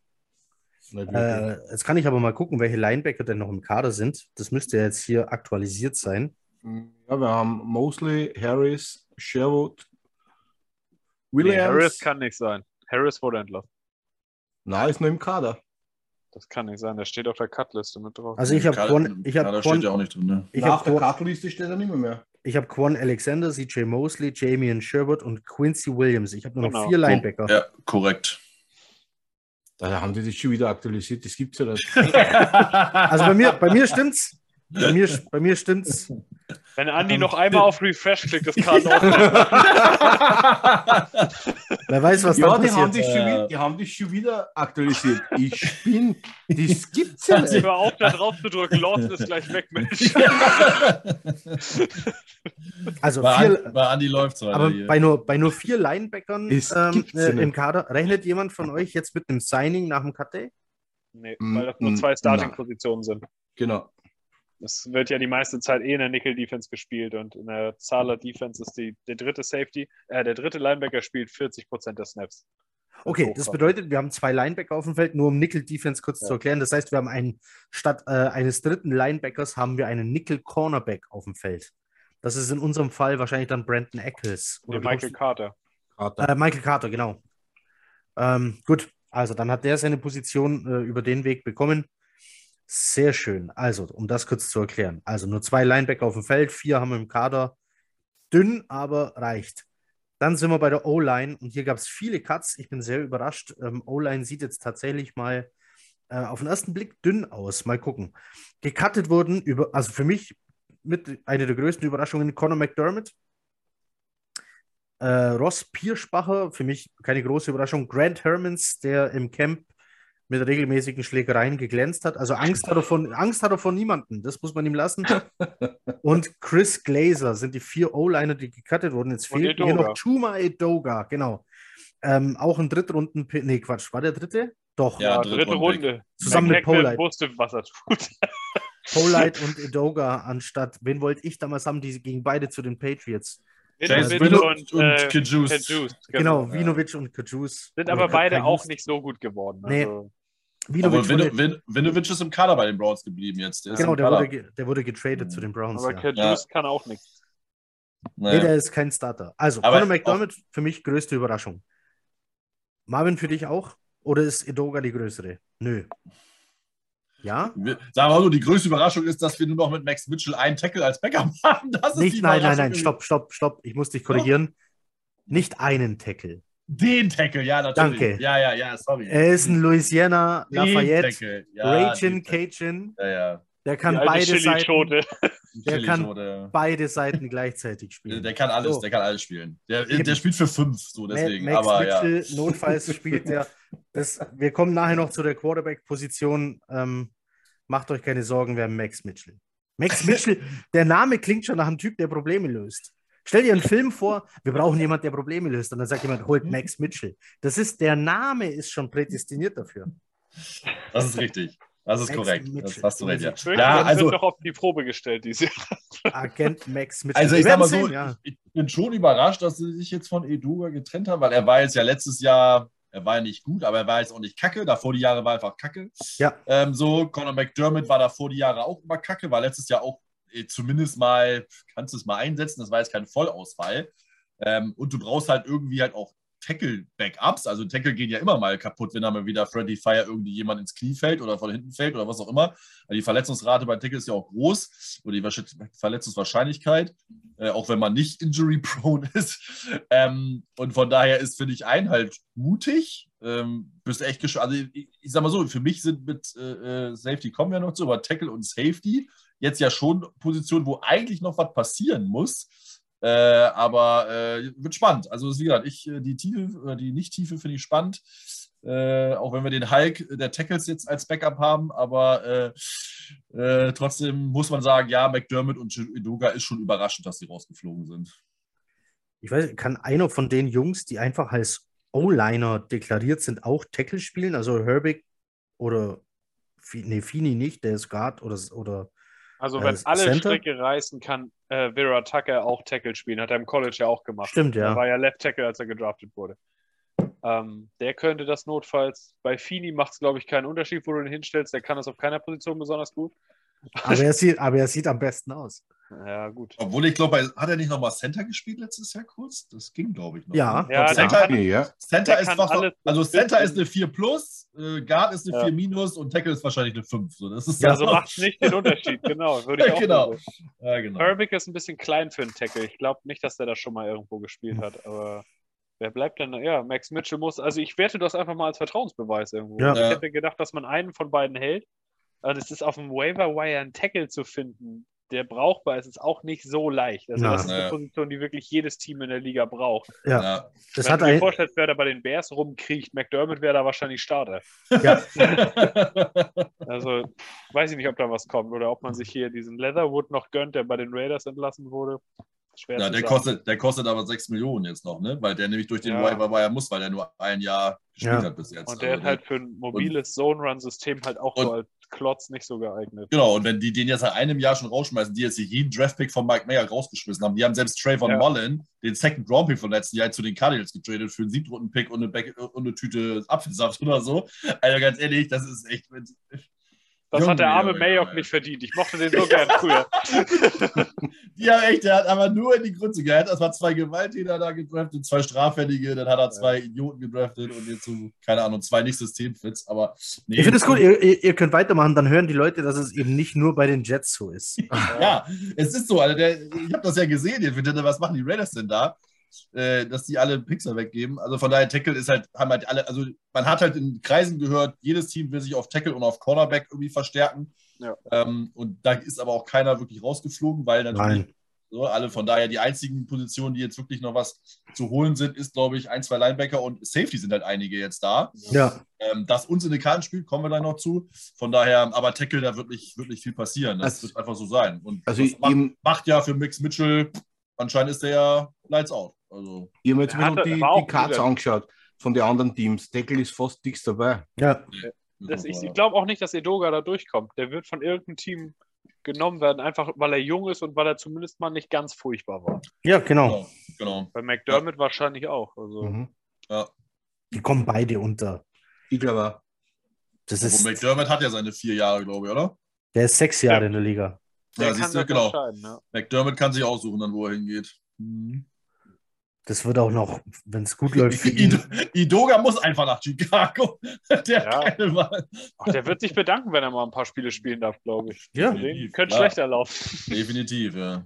Äh, jetzt kann ich aber mal gucken, welche Linebacker denn noch im Kader sind. Das müsste jetzt hier aktualisiert sein. ja, wir haben Mosley, Harris, Sherwood, Nee, Williams. Harris kann nicht sein. Harris wurde entlassen. Na, ist nur im Kader. Das kann nicht sein. Der steht auf der Cutliste mit drauf. Also ich habe ich Kader hab steht ja auch nicht drin, ne? ich Na, hab auf der Kartenliste steht er nicht mehr. mehr. Ich hab Quan Alexander, CJ Mosley, Jamian Sherwood und Quincy Williams. Ich habe nur noch Genau. vier Linebacker. Ja, korrekt. Da haben die das schon wieder aktualisiert. Das gibt's ja nicht. Also bei mir, bei mir stimmt's. Bei mir, bei mir stimmt's. Wenn Andi noch einmal auf Refresh klickt, das kann auch. Wer weiß, was ja, dann die haben, passiert. das schon Äh. wieder, die haben das schon wieder aktualisiert. Ich bin, das gibt's ja nicht. Hör auf, da drauf zu drücken. Lawson ist gleich weg, Mensch. Also bei, vier, An, bei Andi läuft es aber hier. bei nur, bei nur vier Linebackern ähm, äh, im. Kader, rechnet jemand von euch jetzt mit einem Signing nach dem Cut Day? Nee, Mm, weil das nur mm, zwei Starting-Positionen sind. Genau. Es wird ja die meiste Zeit eh in der Nickel-Defense gespielt und in der Zahler-Defense ist die, der dritte Safety, äh, der dritte Linebacker spielt 40% der Snaps. Okay, das bedeutet, wir haben zwei Linebacker auf dem Feld, nur um Nickel-Defense kurz Ja. zu erklären. Das heißt, wir haben einen, statt äh, eines dritten Linebackers haben wir einen Nickel-Cornerback auf dem Feld. Das ist in unserem Fall wahrscheinlich dann Brandon Eccles. Der Michael Carter. Carter. Äh, Michael Carter, genau. Ähm, gut, also dann hat der seine Position äh, über den Weg bekommen. Sehr schön. Also, um das kurz zu erklären. Also nur zwei Linebacker auf dem Feld, vier haben wir im Kader. Dünn, aber reicht. Dann sind wir bei der O-Line und hier gab es viele Cuts. Ich bin sehr überrascht. Ähm, O-Line sieht jetzt tatsächlich mal äh, auf den ersten Blick dünn aus. Mal gucken. Gecuttet wurden über, also für mich mit einer der größten Überraschungen Conor McDermott. Äh, Ross Pierspacher, für mich keine große Überraschung. Grant Hermans, der im Camp mit regelmäßigen Schlägereien geglänzt hat. Also Angst hat er von, Angst hat er von niemandem. Das muss man ihm lassen. Und Chris Glazer sind die vier O-Liner, die gecuttet wurden. Jetzt fehlt Edoga. noch Chuma Edoga, genau. Ähm, auch ein Drittrunden, nee, Quatsch, war der dritte? Doch, Ja, Ja, dritte dritte Runde. Runde. Zusammen mit Polite. wusste, was er tut. Polite und Edoga anstatt, wen wollte ich damals haben, die gingen beide zu den Patriots. James Vinovic Willow und, und, äh, Kajus. Kajus, Genau, genau. Vinovic und Kajus. Sind aber beide Kajus. auch nicht so gut geworden. Nee. Also, Vinovic Aber Vin, Vin, Vinovic ist im Kader bei den Browns geblieben jetzt. Der genau, der wurde, ge- der wurde getradet Mhm. zu den Browns. aber ja. Kajus kann auch nichts. Nee, Naja. der ist kein Starter. Also, Aber Conor McDermott für mich größte Überraschung. Marvin für dich auch? Oder ist Edoga die größere? Nö. Ja? Wir- Sagen wir mal so, die größte Überraschung ist, dass wir nur noch mit Max Mitchell einen Tackle als Backup haben. Das Nicht, nein, nein, nein, stopp, stopp, stopp. Ich muss dich korrigieren. Nicht einen Tackle. Den Tackle, ja, natürlich. Danke. Ja, ja, ja, sorry. Er ist ein Louisiana Den Lafayette. Ja, Ragin. Cajun. Ja, ja. Der kann beide Seiten. Der kann- beide Seiten gleichzeitig spielen. der kann alles, So. der kann alles spielen. Der, der spielt für fünf, so deswegen. Max Aber ja. Mitchell, notfalls spielt der. Das, wir kommen nachher noch zu der Quarterback-Position. Ähm, macht euch keine Sorgen, wir haben Max Mitchell. Max Mitchell, der Name klingt schon nach einem Typ, der Probleme löst. Stell dir einen Film vor, wir brauchen jemanden, der Probleme löst. Und dann sagt jemand, holt Max Mitchell. Das ist, der Name ist schon prädestiniert dafür. Das ist richtig. Das ist Max korrekt. Mitchell. Das hast du recht, ja. Ja, das also, wird doch auf die Probe gestellt, diese. Agent Max Mitchell. also ich sag mal so, sehen, ja. ich bin schon überrascht, dass sie sich jetzt von Eduga getrennt haben, weil er war jetzt ja letztes Jahr, er war ja nicht gut, aber er war jetzt auch nicht kacke. Davor die Jahre war er einfach kacke. Ja. Ähm, so, Conor McDermott war davor die Jahre auch immer kacke, war letztes Jahr auch zumindest mal, kannst du es mal einsetzen, das war jetzt kein Vollausfall. Ähm, und du brauchst halt irgendwie halt auch Tackle-Backups. Also Tackle gehen ja immer mal kaputt, wenn da mal wieder Freddy Fire irgendwie jemand ins Knie fällt oder von hinten fällt oder was auch immer. Also die Verletzungsrate bei Tackle ist ja auch groß oder die Wahrsch- Verletzungswahrscheinlichkeit, äh, auch wenn man nicht injury-prone ist. Ähm, und von daher ist, finde ich, ein halt mutig. Ähm, bist echt gesch Also ich, ich sag mal so, für mich sind mit äh, äh, Safety kommen wir noch zu, aber Tackle und Safety jetzt ja schon Positionen, wo eigentlich noch was passieren muss. Äh, aber äh, wird spannend. Also wie gesagt, ich, äh, die Tiefe oder die Nicht-Tiefe finde ich spannend. Äh, auch wenn wir den Hulk der Tackles jetzt als Backup haben, aber äh, äh, trotzdem muss man sagen, ja, McDermott und Edoga ist schon überraschend, dass sie rausgeflogen sind. Ich weiß, kann einer von den Jungs, die einfach als O-Liner deklariert sind, auch Tackle spielen? Also Herbig oder nee, Fini nicht, der ist Guard oder, oder Also, Äh, wenn alle Center? Stricke reißen, kann äh, Vera Tucker auch Tackle spielen. Hat er im College ja auch gemacht. stimmt, Er ja. war ja Left Tackle, als er gedraftet wurde. Ähm, der könnte das notfalls. Bei Fini macht es, glaube ich, keinen Unterschied, wo du ihn hinstellst. Der kann das auf keiner Position besonders gut. Aber er sieht, aber er sieht am besten aus. Ja, gut. Obwohl ich glaube, hat er nicht nochmal Center gespielt letztes Jahr kurz? Das ging, glaube ich, noch. Ja, ne? Ja, Center, kann- ja. Center ist alles also so ein Center ist eine 4 plus, äh, Guard ist eine Ja. 4 minus und Tackle ist wahrscheinlich eine 5. So, das ist Ja, Also macht nicht den Unterschied, genau. Würde ich auch Genau. Ja, genau. Herbig ist ein bisschen klein für einen Tackle. Ich glaube nicht, dass der das schon mal irgendwo gespielt hat, aber wer bleibt denn? Ja, Max Mitchell muss. Also ich werte das einfach mal als Vertrauensbeweis irgendwo. Ja. Ich Ja. hätte gedacht, dass man einen von beiden hält. Also es ist auf dem Waiver Wire einen Tackle zu finden, der brauchbar ist, ist auch nicht so leicht. Also Na. das ist eine Ja. Position, die wirklich jedes Team in der Liga braucht. Ja, Ja. das Wenn hat du dir ein, vorstellst, wer da bei den Bears rumkriecht, McDermott wäre da wahrscheinlich Starter. ja, Also weiß ich nicht, ob da was kommt oder ob man sich hier diesen Leatherwood noch gönnt, der bei den Raiders entlassen wurde. Schwer ja, der sagen. kostet, der kostet aber 6 Millionen jetzt noch, ne? Weil der nämlich durch den Ja. Waiver Wire muss, weil der nur ein Jahr gespielt Ja. hat bis jetzt. Und der Also ist halt für ein mobiles Zone-Run-System halt auch so und- als Klotz nicht so geeignet. Genau, und wenn die den jetzt nach einem Jahr schon rausschmeißen, die jetzt jeden Draftpick von Mike Mayer rausgeschmissen haben, die haben selbst Trayvon Ja. Mullen, den Second Round Pick vom letzten Jahr, zu den Cardinals getradet für einen siebten Pick und eine, Back und eine Tüte Apfelsaft oder so. Also ganz ehrlich, das ist echt. Das Junge, hat der arme Mayock Junge. nicht verdient. Ich mochte den so gern früher. Ja, echt, der hat aber nur in die Grütze gehalten. Das war zwei Gewalttäter da gedraftet, zwei Straffällige, dann hat er zwei Idioten gedraftet und jetzt so, keine Ahnung, zwei nicht Systemfits, aber nee, Ich finde es gut, ihr, ihr könnt weitermachen, dann hören die Leute, dass es eben nicht nur bei den Jets so ist. Ja, es ist so, Alter. Der, ich habe das ja gesehen, ihr findet, was machen die Raiders denn da? Äh, dass die alle Pixar weggeben. Also von daher, Tackle ist halt, haben halt alle, also man hat halt in Kreisen gehört, jedes Team will sich auf Tackle und auf Cornerback irgendwie verstärken. Ja. Ähm, und da ist aber auch keiner wirklich rausgeflogen, weil natürlich Nein. so, alle von daher die einzigen Positionen, die jetzt wirklich noch was zu holen sind, ist, glaube ich, ein, zwei Linebacker und Safety sind halt einige jetzt da. Ja, Ähm, dass uns in den Karten spielt, kommen wir da noch zu. Von daher, aber Tackle, da wird nicht, wird nicht viel passieren. Das Also- wird einfach so sein. Und Also das macht, macht ja für Mix Mitchell, anscheinend ist der ja Lights out. Also, ich habe mir jetzt hatte- wieder die, die Cards wieder- angeschaut von den anderen Teams. Deckel ist fast nichts dabei. ja. Das, ich ich glaube auch nicht, dass Edoga da durchkommt. Der wird von irgendeinem Team genommen werden, einfach weil er jung ist und weil er zumindest mal nicht ganz furchtbar war. Ja, genau. genau. genau. Bei McDermott wahrscheinlich auch. Also, Mhm. Ja. Die kommen beide unter. Ich glaube. Das ist, McDermott hat ja seine vier Jahre, glaube ich, oder? der ist sechs Jahre Ja. in der Liga. der Ja, kann siehst du, das genau. Ja. McDermott kann sich aussuchen, dann wo er hingeht. Mhm. Das wird auch noch, wenn es gut läuft für ihn. Id- Idoga muss einfach nach Chicago. Der Ja. Ach, der wird sich bedanken, wenn er mal ein paar Spiele spielen darf, glaube ich. Ja. Könnte schlechter laufen. Definitiv, ja.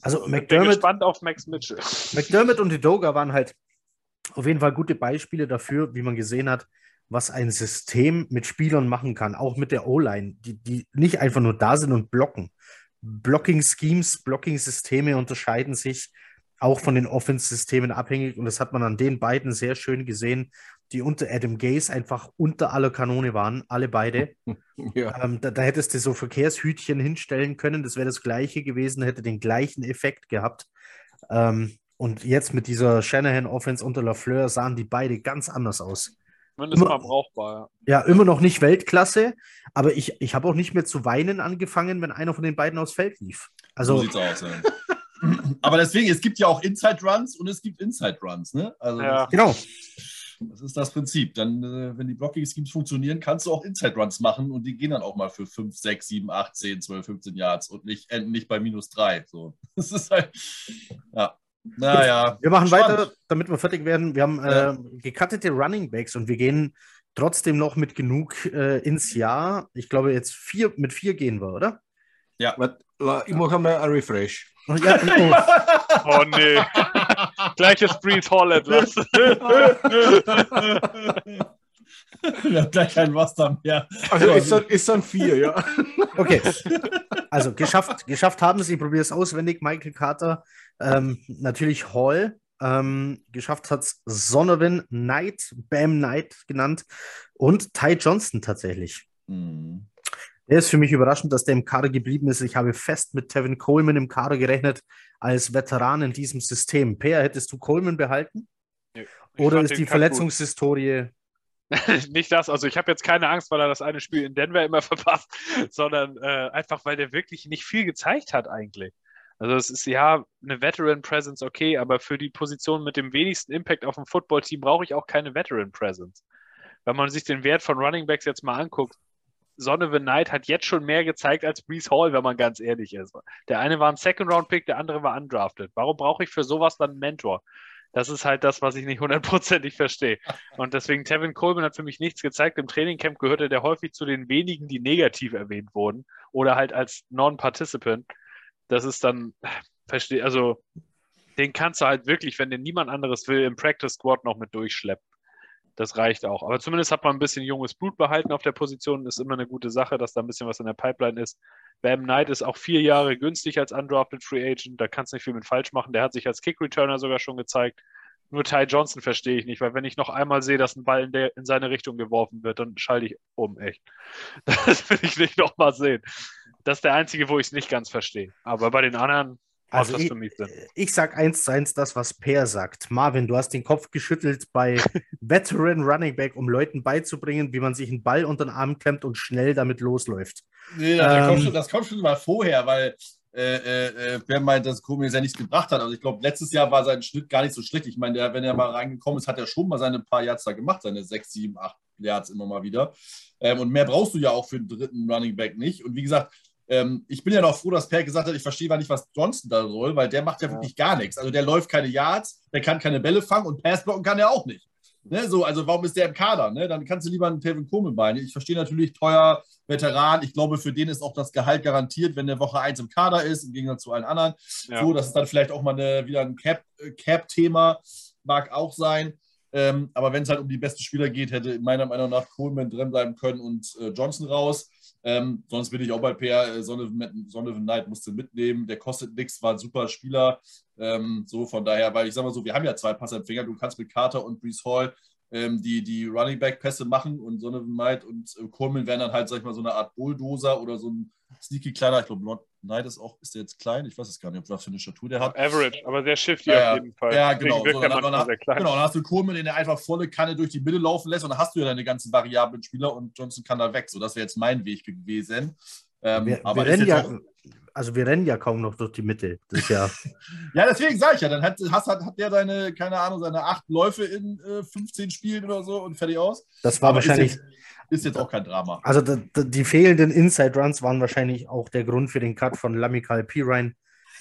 Also Ich bin McDermott, gespannt auf Max Mitchell. McDermott und Edoga waren halt auf jeden Fall gute Beispiele dafür, wie man gesehen hat, was ein System mit Spielern machen kann, auch mit der O-Line, die, die nicht einfach nur da sind und blocken. Blocking-Schemes, Blocking-Systeme unterscheiden sich auch von den Offense-Systemen abhängig und das hat man an den beiden sehr schön gesehen, die unter Adam Gaze einfach unter aller Kanone waren, alle beide. Ja. Ähm, da, da hättest du so Verkehrshütchen hinstellen können, das wäre das gleiche gewesen, hätte den gleichen Effekt gehabt. Ähm, und jetzt mit dieser Shanahan-Offense unter Lafleur sahen die beide ganz anders aus. Mindestens Immer- mal brauchbar. Ja, immer noch nicht Weltklasse, aber ich, ich habe auch nicht mehr zu weinen angefangen, wenn einer von den beiden aufs Feld lief. So Also, sieht's aus, ja. Aber deswegen, es gibt ja auch Inside Runs und es gibt Inside Runs, ne? Also Ja. genau. das ist das Prinzip. Dann, äh, wenn die Blocking-Schemes funktionieren, kannst du auch Inside Runs machen und die gehen dann auch mal für 5, 6, 7, 8, 10, 12, 15 Yards und nicht, enden nicht bei minus 3. So. Das ist halt, ja. Naja. Wir machen Spannend. weiter, damit wir fertig werden. Wir haben Ja. äh, gecuttete Running Backs und wir gehen trotzdem noch mit genug äh, ins Jahr. Ich glaube, jetzt vier, mit vier gehen wir, oder? Warte, la- Ich mache einmal ein Refresh. Oh, Ja, oh, Oh nee. Gleiches Breeze Hall. Wir haben gleich kein Wasser mehr. Also es sind, es sind vier, ja. okay. Also geschafft, geschafft haben sie, ich probiere es auswendig. Michael Carter, ähm, natürlich Hall. Ähm, geschafft hat es Sonovan Knight, Bam Knight genannt und Ty Johnston tatsächlich. Hm. Der ist für mich überraschend, dass der im Kader geblieben ist. Ich habe fest mit Tevin Coleman im Kader gerechnet als Veteran in diesem System. Peer, hättest du Coleman behalten? Ich Oder ist die Verletzungshistorie? Nicht das, also ich habe jetzt keine Angst, weil er das eine Spiel in Denver immer verpasst, sondern äh, einfach, weil der wirklich nicht viel gezeigt hat eigentlich. Also es ist ja eine Veteran Presence okay, aber für die Position mit dem wenigsten Impact auf dem Footballteam brauche ich auch keine Veteran Presence. Wenn man sich den Wert von Running Backs jetzt mal anguckt, Sonovan Knight hat jetzt schon mehr gezeigt als Brees Hall, wenn man ganz ehrlich ist. Der eine war ein Second-Round-Pick, der andere war undrafted. Warum brauche ich für sowas dann einen Mentor? Das ist halt das, was ich nicht hundertprozentig verstehe. Und deswegen, Tevin Coleman hat für mich nichts gezeigt. Im Trainingcamp gehörte der häufig zu den wenigen, die negativ erwähnt wurden oder halt als Non-Participant. Das ist dann, verstehe, also den kannst du halt wirklich, wenn den niemand anderes will, im Practice Squad noch mit durchschleppen. Das reicht auch. Aber zumindest hat man ein bisschen junges Blut behalten auf der Position. Ist immer eine gute Sache, dass da ein bisschen was in der Pipeline ist. Bam Knight ist auch vier Jahre günstig als undrafted Free Agent. Da kannst du nicht viel mit falsch machen. Der hat sich als Kick-Returner sogar schon gezeigt. Nur Ty Johnson verstehe ich nicht, weil wenn ich noch einmal sehe, dass ein Ball in, der, in seine Richtung geworfen wird, dann schalte ich um, echt. Das will ich nicht nochmal sehen. Das ist der einzige, wo ich es nicht ganz verstehe. Aber bei den anderen Also ich, ich sag eins zu eins das, was Per sagt. Marvin, du hast den Kopf geschüttelt bei Veteran Running Back, um Leuten beizubringen, wie man sich einen Ball unter den Arm klemmt und schnell damit losläuft. Nee, das, Ähm. kommt schon, das kommt schon mal vorher, weil äh, äh, äh, wer meint, dass Komi ja nichts gebracht hat. Also ich glaube, letztes Jahr war sein Schnitt gar nicht so schlecht. Ich meine, wenn er mal reingekommen ist, hat er schon mal seine paar Yards da gemacht, seine 6, 7, 8 Yards immer mal wieder. Ähm, und mehr brauchst du ja auch für den dritten Running Back nicht. Und wie gesagt, ähm, ich bin ja noch froh, dass Per gesagt hat, ich verstehe gar nicht, was Johnson da soll, weil der macht ja, ja, wirklich gar nichts. Also der läuft keine Yards, der kann keine Bälle fangen und Passblocken kann er auch nicht. Ne, so, also warum ist der im Kader? Ne? Dann kannst du lieber einen Tevin Coleman beine. Ich verstehe natürlich, teuer, Veteran. Ich glaube, für den ist auch das Gehalt garantiert, wenn der Woche 1 im Kader ist, im Gegensatz zu allen anderen. Ja. So, das ist dann vielleicht auch mal eine, wieder ein äh, Cap-Thema, Cap mag auch sein. Ähm, aber wenn es halt um die besten Spieler geht, hätte meiner Meinung nach Coleman drin bleiben können und äh, Johnson raus. Ähm, sonst bin ich auch bei PR. Äh, Sonne Knight musste mitnehmen. Der kostet nichts, war ein super Spieler. Ähm, so von daher, weil ich sage mal so, wir haben ja zwei Passempfänger. Du kannst mit Carter und Brees Hall ähm, die, die Running Back Pässe machen und Sonne Knight und äh, Coleman wären dann halt, sag ich mal, so eine Art Bulldozer oder so ein sneaky kleiner. Ich glaube, Knight ist auch, ist der jetzt klein? Ich weiß es gar nicht, was für eine Statur der hat. Average, aber sehr shifty ja, auf jeden Fall. Ja, genau. So, dann, dann, dann, genau, dann hast du Coleman, den er einfach volle Kanne durch die Mitte laufen lässt und dann hast du ja deine ganzen variablen Spieler und Johnson kann da weg. So, das wäre jetzt mein Weg gewesen. Ähm, wir, aber wir rennen ja, auch, also wir rennen ja kaum noch durch die Mitte. ja, ja, deswegen sage ich ja, dann hat, hast, hat, hat der seine, keine Ahnung, seine acht Läufe in äh, 15 Spielen oder so und fertig aus. Das war aber wahrscheinlich. Ist jetzt, ist jetzt, auch kein Drama. Also die, die fehlenden Inside Runs waren wahrscheinlich auch der Grund für den Cut von Lamikal Pirine.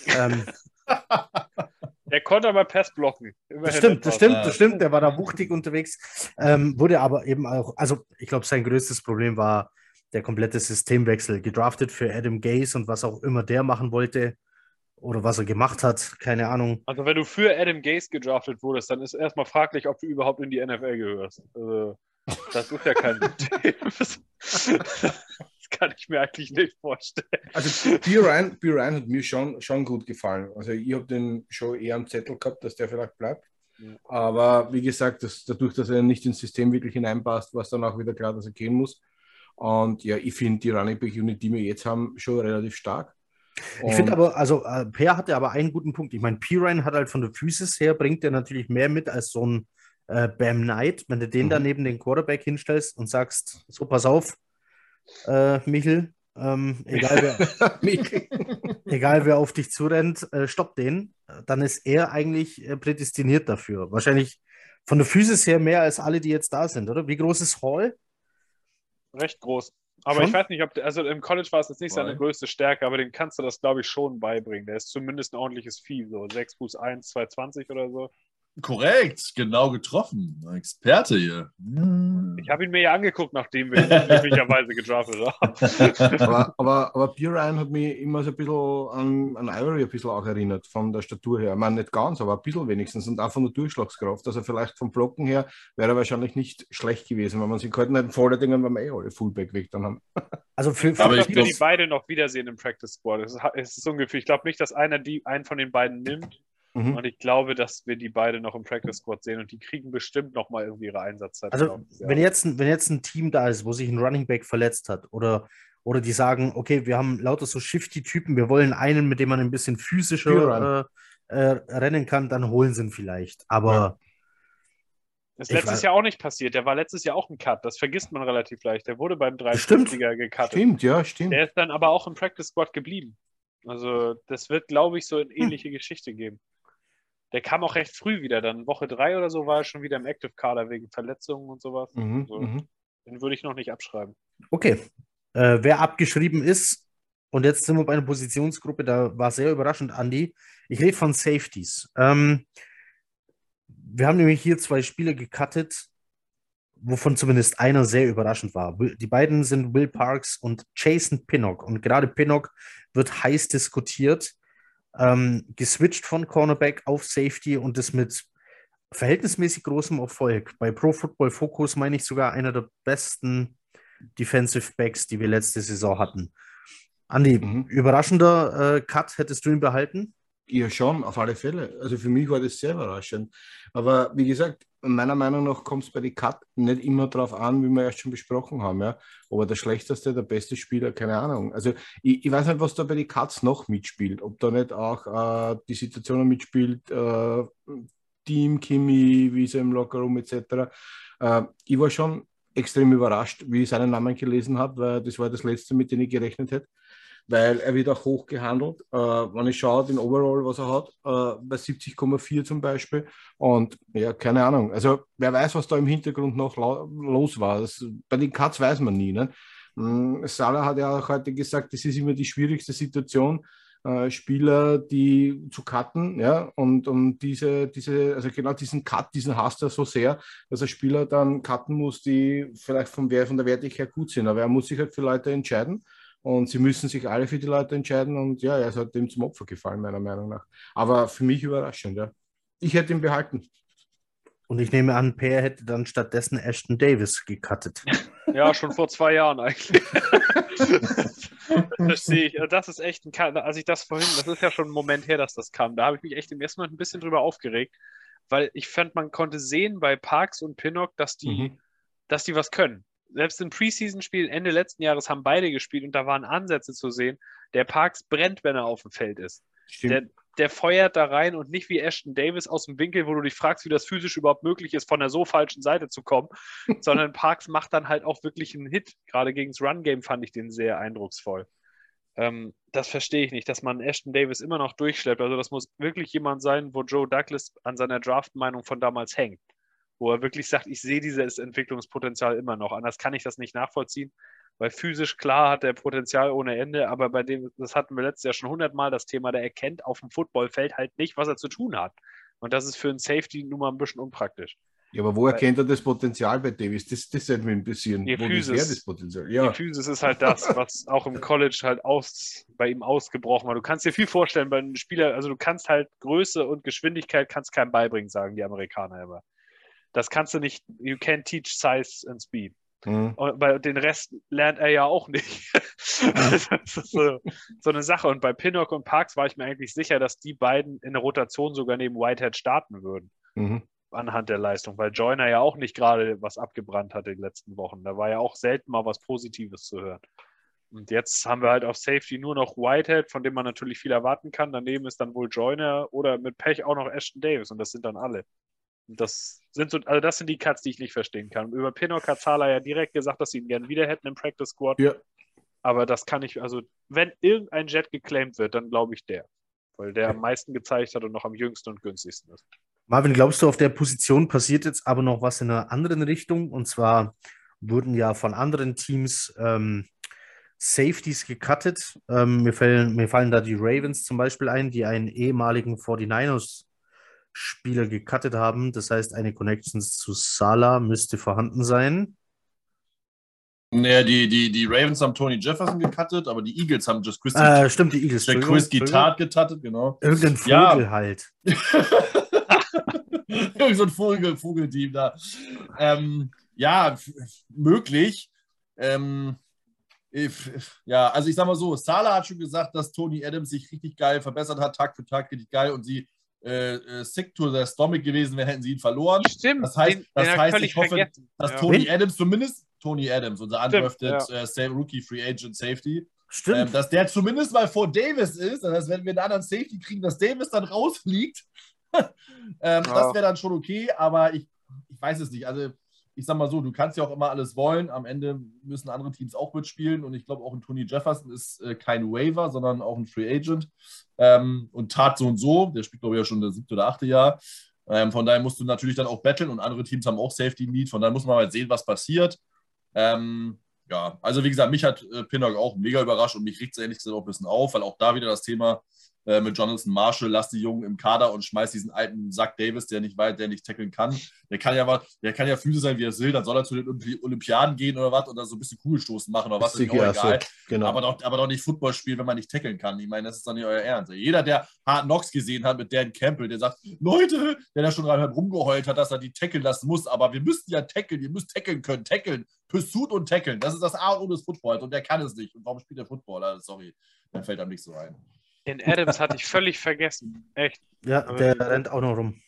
Ähm, der konnte aber Pass blocken. das stimmt, das stimmt, das stimmt. Der war da wuchtig unterwegs. Ähm, wurde aber eben auch, also ich glaube, sein größtes Problem war der komplette Systemwechsel. Gedraftet für Adam Gaze und was auch immer der machen wollte oder was er gemacht hat, keine Ahnung. Also wenn du für Adam Gaze gedraftet wurdest, dann ist erstmal fraglich, ob du überhaupt in die NFL gehörst. Also, das ist ja kein System. das kann ich mir eigentlich nicht vorstellen. Also B. Ryan, B. Ryan hat mir schon, schon gut gefallen. Also ich habe den schon eher am Zettel gehabt, dass der vielleicht bleibt. Ja. Aber wie gesagt, das, dadurch, dass er nicht ins System wirklich hineinpasst, war es dann auch wieder klar, dass er gehen muss. Und ja, ich finde die Running Back Unit, die wir jetzt haben, schon relativ stark. Ich finde aber, also äh, Per hatte aber einen guten Punkt. Ich meine, Pirine hat halt von der Physis her, bringt er natürlich mehr mit als so ein äh, Bam Knight. Wenn du den mhm. da neben den Quarterback hinstellst und sagst, so pass auf, äh, Michel, ähm, egal, wer, egal wer auf dich zurennt, äh, stopp den, dann ist er eigentlich äh, prädestiniert dafür. Wahrscheinlich von der Physis her mehr als alle, die jetzt da sind, oder? Wie groß ist Hall? Recht groß. Aber schon? ich weiß nicht, ob, also im College war es jetzt nicht seine größte Stärke, aber den kannst du das, glaube ich, schon beibringen. Der ist zumindest ein ordentliches Vieh, so 6 Fuß 1, 220 oder so. Korrekt, genau getroffen. Experte hier. Ich habe ihn mir ja angeguckt, nachdem wir ihn glücklicherweise gedraftet haben. aber, aber, aber Ryan hat mich immer so ein bisschen an, an Ivory ein bisschen auch erinnert, von der Statur her. Ich meine, nicht ganz, aber ein bisschen wenigstens und auch von der Durchschlagskraft. Also vielleicht vom Blocken her wäre er wahrscheinlich nicht schlecht gewesen, wenn man sich heute nicht voller Dingen beim eh alle Fullback weg dann haben. Also für, für aber ich wir die beide noch wiedersehen im Practice Squad. Es ist, es ist ungefähr, ich glaube nicht, dass einer die einen von den beiden nimmt Mhm. Und ich glaube, dass wir die beide noch im Practice Squad sehen und die kriegen bestimmt noch mal irgendwie ihre Einsatzzeit. Also, wenn jetzt, ein, wenn jetzt ein Team da ist, wo sich ein Running Back verletzt hat oder, oder die sagen, okay, wir haben lauter so Shifty-Typen, wir wollen einen, mit dem man ein bisschen physischer äh, äh, rennen kann, dann holen sie ihn vielleicht. Aber. Ja. Das ist letztes Jahr auch nicht passiert. Der war letztes Jahr auch ein Cut. Das vergisst man relativ leicht. Der wurde beim 350er gecuttet. Stimmt, ja, stimmt. Der ist dann aber auch im Practice Squad geblieben. Also, das wird, glaube ich, so eine hm. ähnliche hm. Geschichte geben. Der kam auch recht früh wieder. Dann Woche drei oder so war er schon wieder im Active Kader wegen Verletzungen und sowas. Mhm, also, mhm. Den würde ich noch nicht abschreiben. Okay. Äh, wer abgeschrieben ist, und jetzt sind wir bei einer Positionsgruppe, da war sehr überraschend, Andy. Ich rede von Safeties. Ähm, wir haben nämlich hier zwei Spiele gecuttet, wovon zumindest einer sehr überraschend war. Die beiden sind Will Parks und Jason Pinnock. Und gerade Pinnock wird heiß diskutiert ähm, geswitcht von Cornerback auf Safety und das mit verhältnismäßig großem Erfolg. Bei Pro Football Focus meine ich sogar einer der besten Defensive Backs, die wir letzte Saison hatten. Andi, mhm. überraschender äh, Cut, hättest du ihn behalten? Ja, schon, auf alle Fälle. Also für mich war das sehr überraschend. Aber wie gesagt, meiner Meinung nach kommt es bei den Cut nicht immer darauf an, wie wir erst schon besprochen haben. Ja? Aber der schlechteste, der beste Spieler, keine Ahnung. Also ich, ich weiß nicht, was da bei den Cuts noch mitspielt. Ob da nicht auch äh, die Situation mitspielt, äh, Team, Kimi, wie es im Lockerroom etc. Äh, ich war schon extrem überrascht, wie ich seinen Namen gelesen habe, weil das war das letzte, mit dem ich gerechnet hätte. Weil er wird auch hoch gehandelt. Äh, wenn ich schaue, den Overall, was er hat, äh, bei 70,4 zum Beispiel. Und ja, keine Ahnung. Also wer weiß, was da im Hintergrund noch los war. Das, bei den Cuts weiß man nie. Ne? Hm, Salah hat ja auch heute gesagt, das ist immer die schwierigste Situation äh, Spieler, die zu cutten, ja, und, und diese, diese, also genau diesen Cut, diesen hasst er so sehr, dass er Spieler dann cutten muss, die vielleicht vom, von der Wertigkeit gut sind. Aber er muss sich halt für Leute entscheiden und sie müssen sich alle für die Leute entscheiden und ja, er ist halt dem zum Opfer gefallen, meiner Meinung nach. Aber für mich überraschend, ja. Ich hätte ihn behalten. Und ich nehme an, Per hätte dann stattdessen Ashton Davis gecuttet. Ja, schon vor zwei Jahren eigentlich. das verstehe ich. Das ist echt ein, als ich das vorhin, das ist ja schon ein Moment her, dass das kam. Da habe ich mich echt im ersten Mal ein bisschen drüber aufgeregt, weil ich fand, man konnte sehen bei Parks und Pinnock, dass die, mhm. dass die was können. Selbst im Preseason-Spiel Ende letzten Jahres haben beide gespielt und da waren Ansätze zu sehen. Der Parks brennt, wenn er auf dem Feld ist. Der, der feuert da rein und nicht wie Ashton Davis aus dem Winkel, wo du dich fragst, wie das physisch überhaupt möglich ist, von der so falschen Seite zu kommen, sondern Parks macht dann halt auch wirklich einen Hit. Gerade gegen das Run-Game fand ich den sehr eindrucksvoll. Ähm, das verstehe ich nicht, dass man Ashton Davis immer noch durchschleppt. Also das muss wirklich jemand sein, wo Joe Douglas an seiner Draft-Meinung von damals hängt. Wo er wirklich sagt, ich sehe dieses Entwicklungspotenzial immer noch. Anders kann ich das nicht nachvollziehen weil physisch klar hat er Potenzial ohne Ende, aber bei dem, das hatten wir letztes Jahr schon hundertmal das Thema, der erkennt auf dem Footballfeld halt nicht, was er zu tun hat. Und das ist für einen Safety nun mal ein bisschen unpraktisch. Ja, aber wo erkennt er das Potenzial bei Davis? Das, das sollte mich interessieren. Die wo Physis, das Potenzial? Ja. Die Physis ist halt das, was auch im College halt aus, bei ihm ausgebrochen war. Du kannst dir viel vorstellen bei einem Spieler, also du kannst halt Größe und Geschwindigkeit kannst keinem beibringen, sagen die Amerikaner immer. Das kannst du nicht, you can't teach size and speed. Mhm. Und bei den Rest lernt er ja auch nicht. das ist so, so, eine Sache. Und bei Pinnock und Parks war ich mir eigentlich sicher, dass die beiden in der Rotation sogar neben Whitehead starten würden. Mhm. Anhand der Leistung, weil Joyner ja auch nicht gerade was abgebrannt hat in den letzten Wochen. Da war ja auch selten mal was Positives zu hören. Und jetzt haben wir halt auf Safety nur noch Whitehead, von dem man natürlich viel erwarten kann. Daneben ist dann wohl Joyner oder mit Pech auch noch Ashton Davis und das sind dann alle. Das sind so, also das sind die Cuts, die ich nicht verstehen kann. Über Pinnock hat Zala ja direkt gesagt, dass sie ihn gerne wieder hätten im Practice Squad. Ja. Aber das kann ich, also wenn irgendein Jet geclaimed wird, dann glaube ich der. Weil der am meisten gezeigt hat und noch am jüngsten und günstigsten ist. Marvin, glaubst du, auf der Position passiert jetzt aber noch was in einer anderen Richtung? Und zwar wurden ja von anderen Teams ähm, Safeties gecuttet. Ähm, mir, fallen, mir fallen da die Ravens zum Beispiel ein, die einen ehemaligen 49ers Spieler gecuttet haben. Das heißt, eine Connection zu Salah müsste vorhanden sein. Naja, die, die, die Ravens haben Tony Jefferson gecuttet, aber die Eagles haben Just Chris. Äh, stimmt, die Eagles. Der Chris Gittard gecuttet, genau. Irgendein Vogel ja. halt. Irgend so ein Vogel, Vogelteam da. Ähm, ja, möglich. Ähm, ja, also ich sag mal so, Salah hat schon gesagt, dass Tony Adams sich richtig geil verbessert hat, Tag für Tag richtig geil und sie äh, äh, sick to the stomach gewesen wäre, hätten sie ihn verloren. Stimmt. Das heißt, den, das den heißt ich hoffe, vergessen. dass ja. Tony Adams zumindest, Tony Adams, unser undrafted ja. äh, Rookie Free Agent Safety, Stimmt. Ähm, dass der zumindest mal vor Davis ist. Das heißt, wenn wir einen anderen Safety kriegen, dass Davis dann rausfliegt, ähm, ja. das wäre dann schon okay, aber ich, ich weiß es nicht. Also ich sag mal so, du kannst ja auch immer alles wollen. Am Ende müssen andere Teams auch mitspielen. Und ich glaube, auch ein Tony Jefferson ist äh, kein Waiver, sondern auch ein Free Agent. Ähm, und tat so und so. Der spielt, glaube ich, ja schon das siebte oder achte Jahr. Ähm, von daher musst du natürlich dann auch betteln und andere Teams haben auch Safety Need. Von daher muss man halt sehen, was passiert. Ähm, ja, also wie gesagt, mich hat äh, Pinnock auch mega überrascht und mich regt es ehrlich gesagt auch ein bisschen auf, weil auch da wieder das Thema äh, mit Jonathan Marshall, lass die Jungen im Kader und schmeiß diesen alten Sack Davis, der nicht weit, der nicht tackeln kann. Der kann ja was, der kann ja Füße sein, wie er will, dann soll er zu den Olympiaden gehen oder was oder so ein bisschen Kugelstoßen machen oder was, ist mir auch egal. So, genau. aber, doch, aber doch nicht Football spielen, wenn man nicht tackeln kann. Ich meine, das ist doch nicht euer Ernst. Jeder, der Hard Knocks gesehen hat mit Dan Campbell, der sagt, Leute, der da schon dreimal rumgeheult hat, dass er die tackeln lassen muss, aber wir müssen ja tackeln, ihr müsst tackeln können, tackeln, Pursuit und tackeln, das ist das A und O des Footballs und der kann es nicht. Und warum spielt der Footballer? Sorry, dann fällt einem nicht so ein. Den Adams hatte ich völlig vergessen. Echt. Ja, der aber, rennt auch noch rum.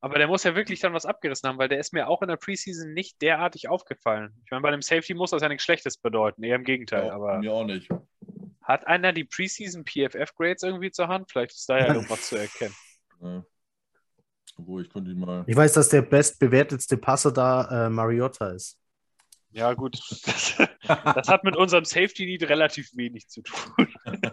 Aber der muss ja wirklich dann was abgerissen haben, weil der ist mir auch in der Preseason nicht derartig aufgefallen. Ich meine, bei einem Safety muss das ja nichts Schlechtes bedeuten, eher im Gegenteil. Ja, aber mir auch nicht. Hat einer die Preseason PFF-Grades irgendwie zur Hand? Vielleicht ist da ja irgendwas zu erkennen. Ja. Obwohl, ich konnte ihn mal. Ich weiß, dass der bestbewertetste Passer da äh, Mariota ist. Ja, gut. Das, das, hat mit unserem Safety Need relativ wenig zu tun.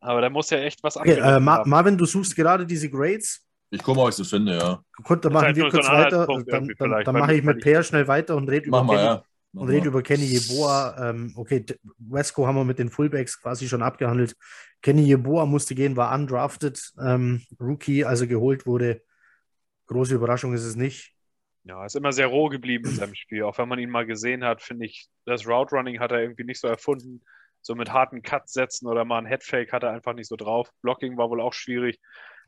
Aber da muss ja echt was Okay, äh, Ma haben. Marvin, du suchst gerade diese Grades. Ich gucke mal, ob ich sie finde, ja. Gut, dann Das machen wir so kurz weiter. Dann, dann, dann mache ich- mit Per schnell weiter und rede über ja. Mach und mal. rede über Kenny Yeboah. Ähm, okay, Wesco haben wir mit den Fullbacks quasi schon abgehandelt. Kenny Yeboah musste gehen, war undrafted, ähm, Rookie, also geholt wurde. Große Überraschung ist es nicht. Ja, ist immer sehr roh geblieben in seinem Spiel. Auch wenn man ihn mal gesehen hat, finde ich, das Route Running hat er irgendwie nicht so erfunden. So mit harten Cuts setzen oder mal ein Headfake hat er einfach nicht so drauf. Blocking war wohl auch schwierig.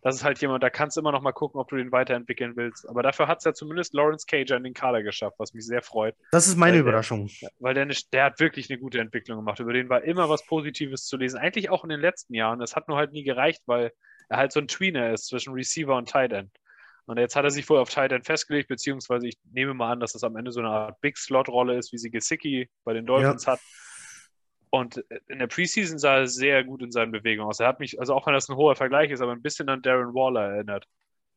Das ist halt jemand, da kannst du immer noch mal gucken, ob du den weiterentwickeln willst. Aber dafür hat es ja zumindest Lawrence Cager in den Kader geschafft, was mich sehr freut. Das ist meine Weil der- Überraschung. Weil der, eine, der hat wirklich eine gute Entwicklung gemacht. Über den war immer was Positives zu lesen. Eigentlich auch in den letzten Jahren. Es hat nur halt nie gereicht, weil er halt so ein Tweener ist zwischen Receiver und Tight End. Und jetzt hat er sich wohl auf Tight End festgelegt, beziehungsweise ich nehme mal an, dass das am Ende so eine Art Big-Slot-Rolle ist, wie sie Gesicki bei den Dolphins hat. Und in der Preseason sah er sehr gut in seinen Bewegungen aus. Er hat mich, also auch wenn das ein hoher Vergleich ist, aber ein bisschen an Darren Waller erinnert.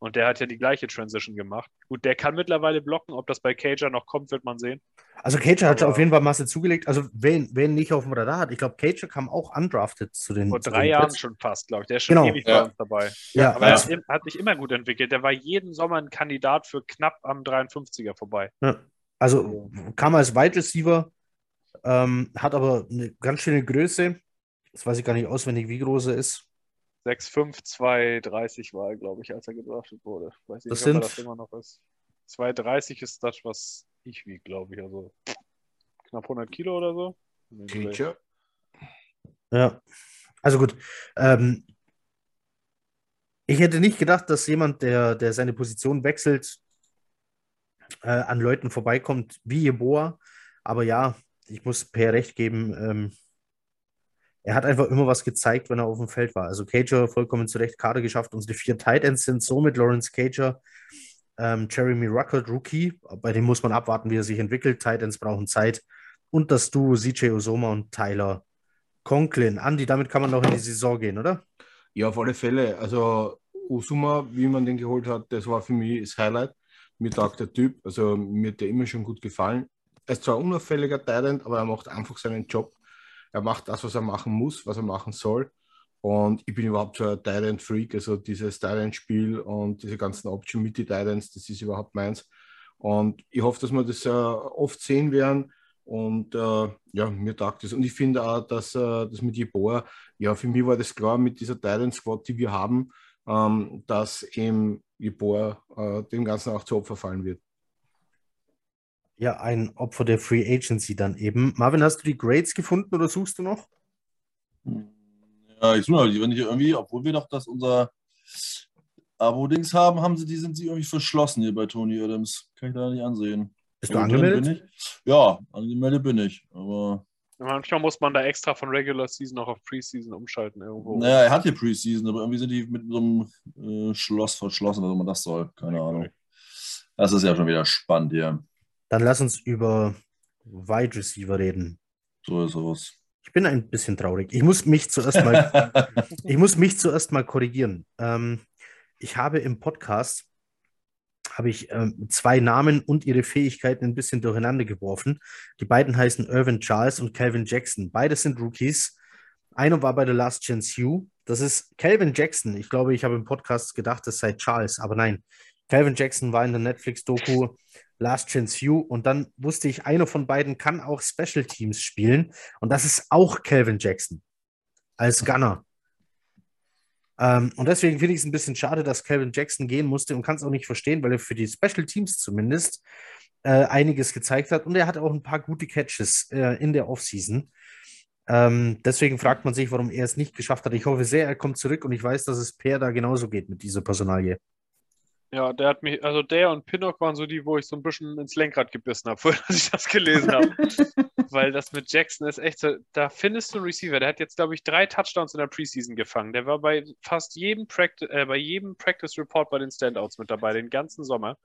Und der hat ja die gleiche Transition gemacht. Gut, der kann mittlerweile blocken. Ob das bei Cager noch kommt, wird man sehen. Also Cager hat auf jeden Fall Masse zugelegt. Also wen, wen nicht auf dem Radar hat, ich glaube, Cager kam auch undrafted zu den. Vor drei den Jahren Jets. schon fast, glaube ich. Der ist schon Genau. ewig Ja. bei uns dabei. Ja, Aber er hat, im- hat sich immer gut entwickelt. Der war jeden Sommer ein Kandidat für knapp am 53er vorbei. ja. also kam als Wide Receiver, ähm, hat aber eine ganz schöne Größe. Das weiß ich gar nicht auswendig, wie groß er ist. 6'5, 2,30 war er, glaube ich, als er gedraftet wurde. Weiß ich Das nicht, ob er sind- das immer noch ist. 2,30 ist das, was ich wiege, glaube ich. Also knapp 100 Kilo oder so. Teacher. Ja, also gut. Ähm, ich hätte nicht gedacht, dass jemand, der, der seine Position wechselt, äh, an Leuten vorbeikommt wie Jeboa. Aber ja, ich muss Per recht geben. Ähm, er hat einfach immer was gezeigt, wenn er auf dem Feld war. Also Cager vollkommen zu Recht Kader geschafft. Unsere vier Tight Ends sind somit Lawrence Cager, ähm, Jeremy Ruckert, Rookie. Bei dem muss man abwarten, wie er sich entwickelt. Tight Ends brauchen Zeit. Und das Duo CJ Osoma und Tyler Conklin. Andi, damit kann man noch in die Saison gehen, oder? Ja, auf alle Fälle. Also Usuma, wie man den geholt hat, das war für mich das Highlight. Mir taugt der Typ, also mir hat der immer schon gut gefallen. Er ist zwar unauffälliger Talent, aber er macht einfach seinen Job. Er macht das, was er machen muss, was er machen soll. Und ich bin überhaupt so ein Tyrant-Freak, also dieses Tyrant-Spiel und diese ganzen Option mit die Tyrants, das ist überhaupt meins. Und ich hoffe, dass wir das äh, oft sehen werden. Und äh, ja, mir taugt das. Und ich finde auch, dass äh, das mit Jeboa, ja, für mich war das klar mit dieser Tyrant Squad, die wir haben, ähm, dass eben Jeboa äh, dem Ganzen auch zu Opfer fallen wird. Ja, ein Opfer der Free Agency dann eben. Marvin, hast du die Grades gefunden oder suchst du noch? Ja, ich suche mal, die, wenn ich irgendwie, obwohl wir doch das unser Abo-Dings haben, haben sie, die sind sie irgendwie verschlossen hier bei Tony Adams. Kann ich da nicht ansehen. Bist du angemeldet? Bin ich. Ja, angemeldet bin ich. Aber Manchmal muss man da extra von Regular Season auch auf Preseason umschalten irgendwo. naja, er hat hier Preseason, aber irgendwie sind die mit so einem äh, Schloss verschlossen, was immer das soll. Keine Ahnung. Das ist ja schon wieder spannend hier. Dann lass uns über Wide Receiver reden. So ist es. Ich bin ein bisschen traurig. Ich muss mich zuerst mal, ich muss mich zuerst mal korrigieren. Ähm, ich habe im Podcast habe ich ähm, zwei Namen und ihre Fähigkeiten ein bisschen durcheinander geworfen. Die beiden heißen Irvin Charles und Calvin Jackson. Beide sind Rookies. Einer war bei der Last Chance U. Das ist Calvin Jackson. Ich glaube, ich habe im Podcast gedacht, das sei Charles, aber nein. Calvin Jackson war in der Netflix-Doku Last Chance U und dann wusste ich, einer von beiden kann auch Special Teams spielen und das ist auch Calvin Jackson als Gunner. Ähm, und deswegen finde ich es ein bisschen schade, dass Calvin Jackson gehen musste und kann es auch nicht verstehen, weil er für die Special Teams zumindest äh, einiges gezeigt hat und er hat auch ein paar gute Catches äh, in der Offseason. Ähm, deswegen fragt man sich, warum er es nicht geschafft hat. Ich hoffe sehr, er kommt zurück und ich weiß, dass es Per da genauso geht mit dieser Personalie. Ja, der hat mich, also der und Pinnock waren so die, wo ich so ein bisschen ins Lenkrad gebissen habe, als ich das gelesen habe. Weil das mit Jackson ist echt so, da findest du einen Receiver, der hat jetzt, glaube ich, drei Touchdowns in der Preseason gefangen. Der war bei fast jedem Practice, äh, bei jedem Practice Report bei den Standouts mit dabei, den ganzen Sommer.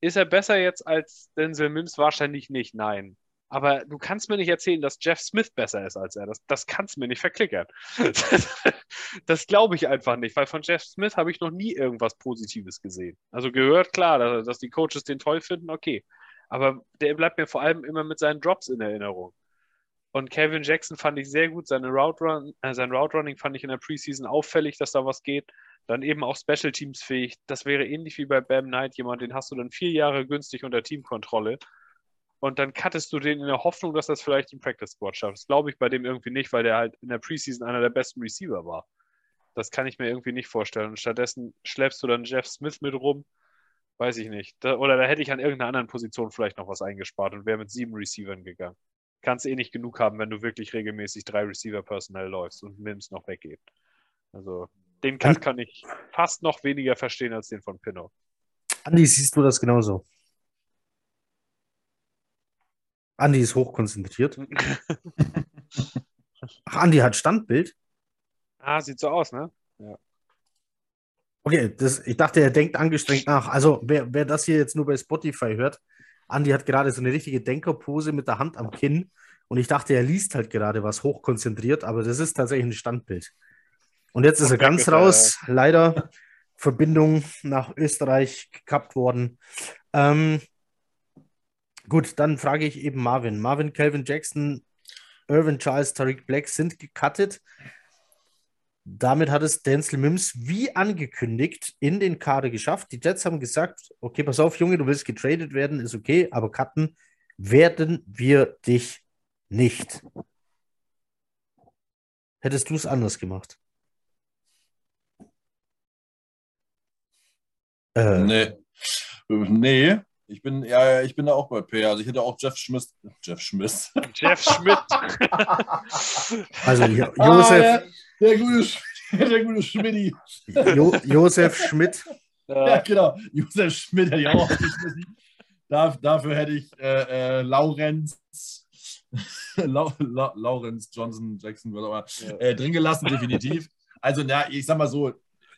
Ist er besser jetzt als Denzel Mims? Wahrscheinlich nicht, nein. Aber du kannst mir nicht erzählen, dass Jeff Smith besser ist als er. Das, das kannst du mir nicht verklickern. das glaube ich einfach nicht, weil von Jeff Smith habe ich noch nie irgendwas Positives gesehen. Also gehört, klar, dass, dass die Coaches den toll finden, okay. Aber der bleibt mir vor allem immer mit seinen Drops in Erinnerung. Und Kevin Jackson fand ich sehr gut. Seine Route Run, äh, sein Route Running fand ich in der Preseason auffällig, dass da was geht. Dann eben auch Special Teams fähig. Das wäre ähnlich wie bei Bam Knight jemand, den hast du dann vier Jahre günstig unter Teamkontrolle. Und dann cuttest du den in der Hoffnung, dass das vielleicht im Practice Squad schafft. Das glaube ich bei dem irgendwie nicht, weil der halt in der Preseason einer der besten Receiver war. Das kann ich mir irgendwie nicht vorstellen. Und stattdessen schleppst du dann Jeff Smith mit rum. Weiß ich nicht. Da, oder da hätte ich an irgendeiner anderen Position vielleicht noch was eingespart und wäre mit sieben Receivern gegangen kannst eh nicht genug haben, wenn du wirklich regelmäßig drei Receiver personell läufst und Mims noch weggeht. Also den Cut kann ich fast noch weniger verstehen als den von Pinot. Andi, siehst du das genauso? Andi ist hochkonzentriert. Ach, Andi hat Standbild. Ah, sieht so aus, ne? Ja. Okay, das, ich dachte, er denkt angestrengt nach. Also, wer, wer das hier jetzt nur bei Spotify hört, Andi hat gerade so eine richtige Denkerpose mit der Hand am Kinn und ich dachte, er liest halt gerade was hochkonzentriert, aber das ist tatsächlich ein Standbild. Und jetzt ist er ganz raus. Leider Verbindung nach Österreich gekappt worden. Ähm, gut, dann frage ich eben Marvin. Marvin, Calvin Jackson, Irvin Charles, Tariq Black sind gecuttet. Damit hat es Denzel Mims wie angekündigt in den Kader geschafft. Die Jets haben gesagt: Okay, pass auf, Junge, du willst getradet werden, ist okay, aber cutten werden wir dich nicht. Hättest du es anders gemacht? Äh, nee. Nee, ich bin, ja, ich bin da auch bei P. Also ich hätte auch Jeff Schmidt. Jeff Schmidt. Jeff Schmidt. also jo ah, Josef. Ah, der, der, gute, der gute Schmidti. Jo Josef Schmidt. Ja, genau. Josef Schmidt hätte ich auch Dar Dafür hätte ich äh, äh, Laurenz. Lau La Lawrence Johnson Jackson, was auch immer, äh, drin gelassen, definitiv. Also, na, ich sag mal so,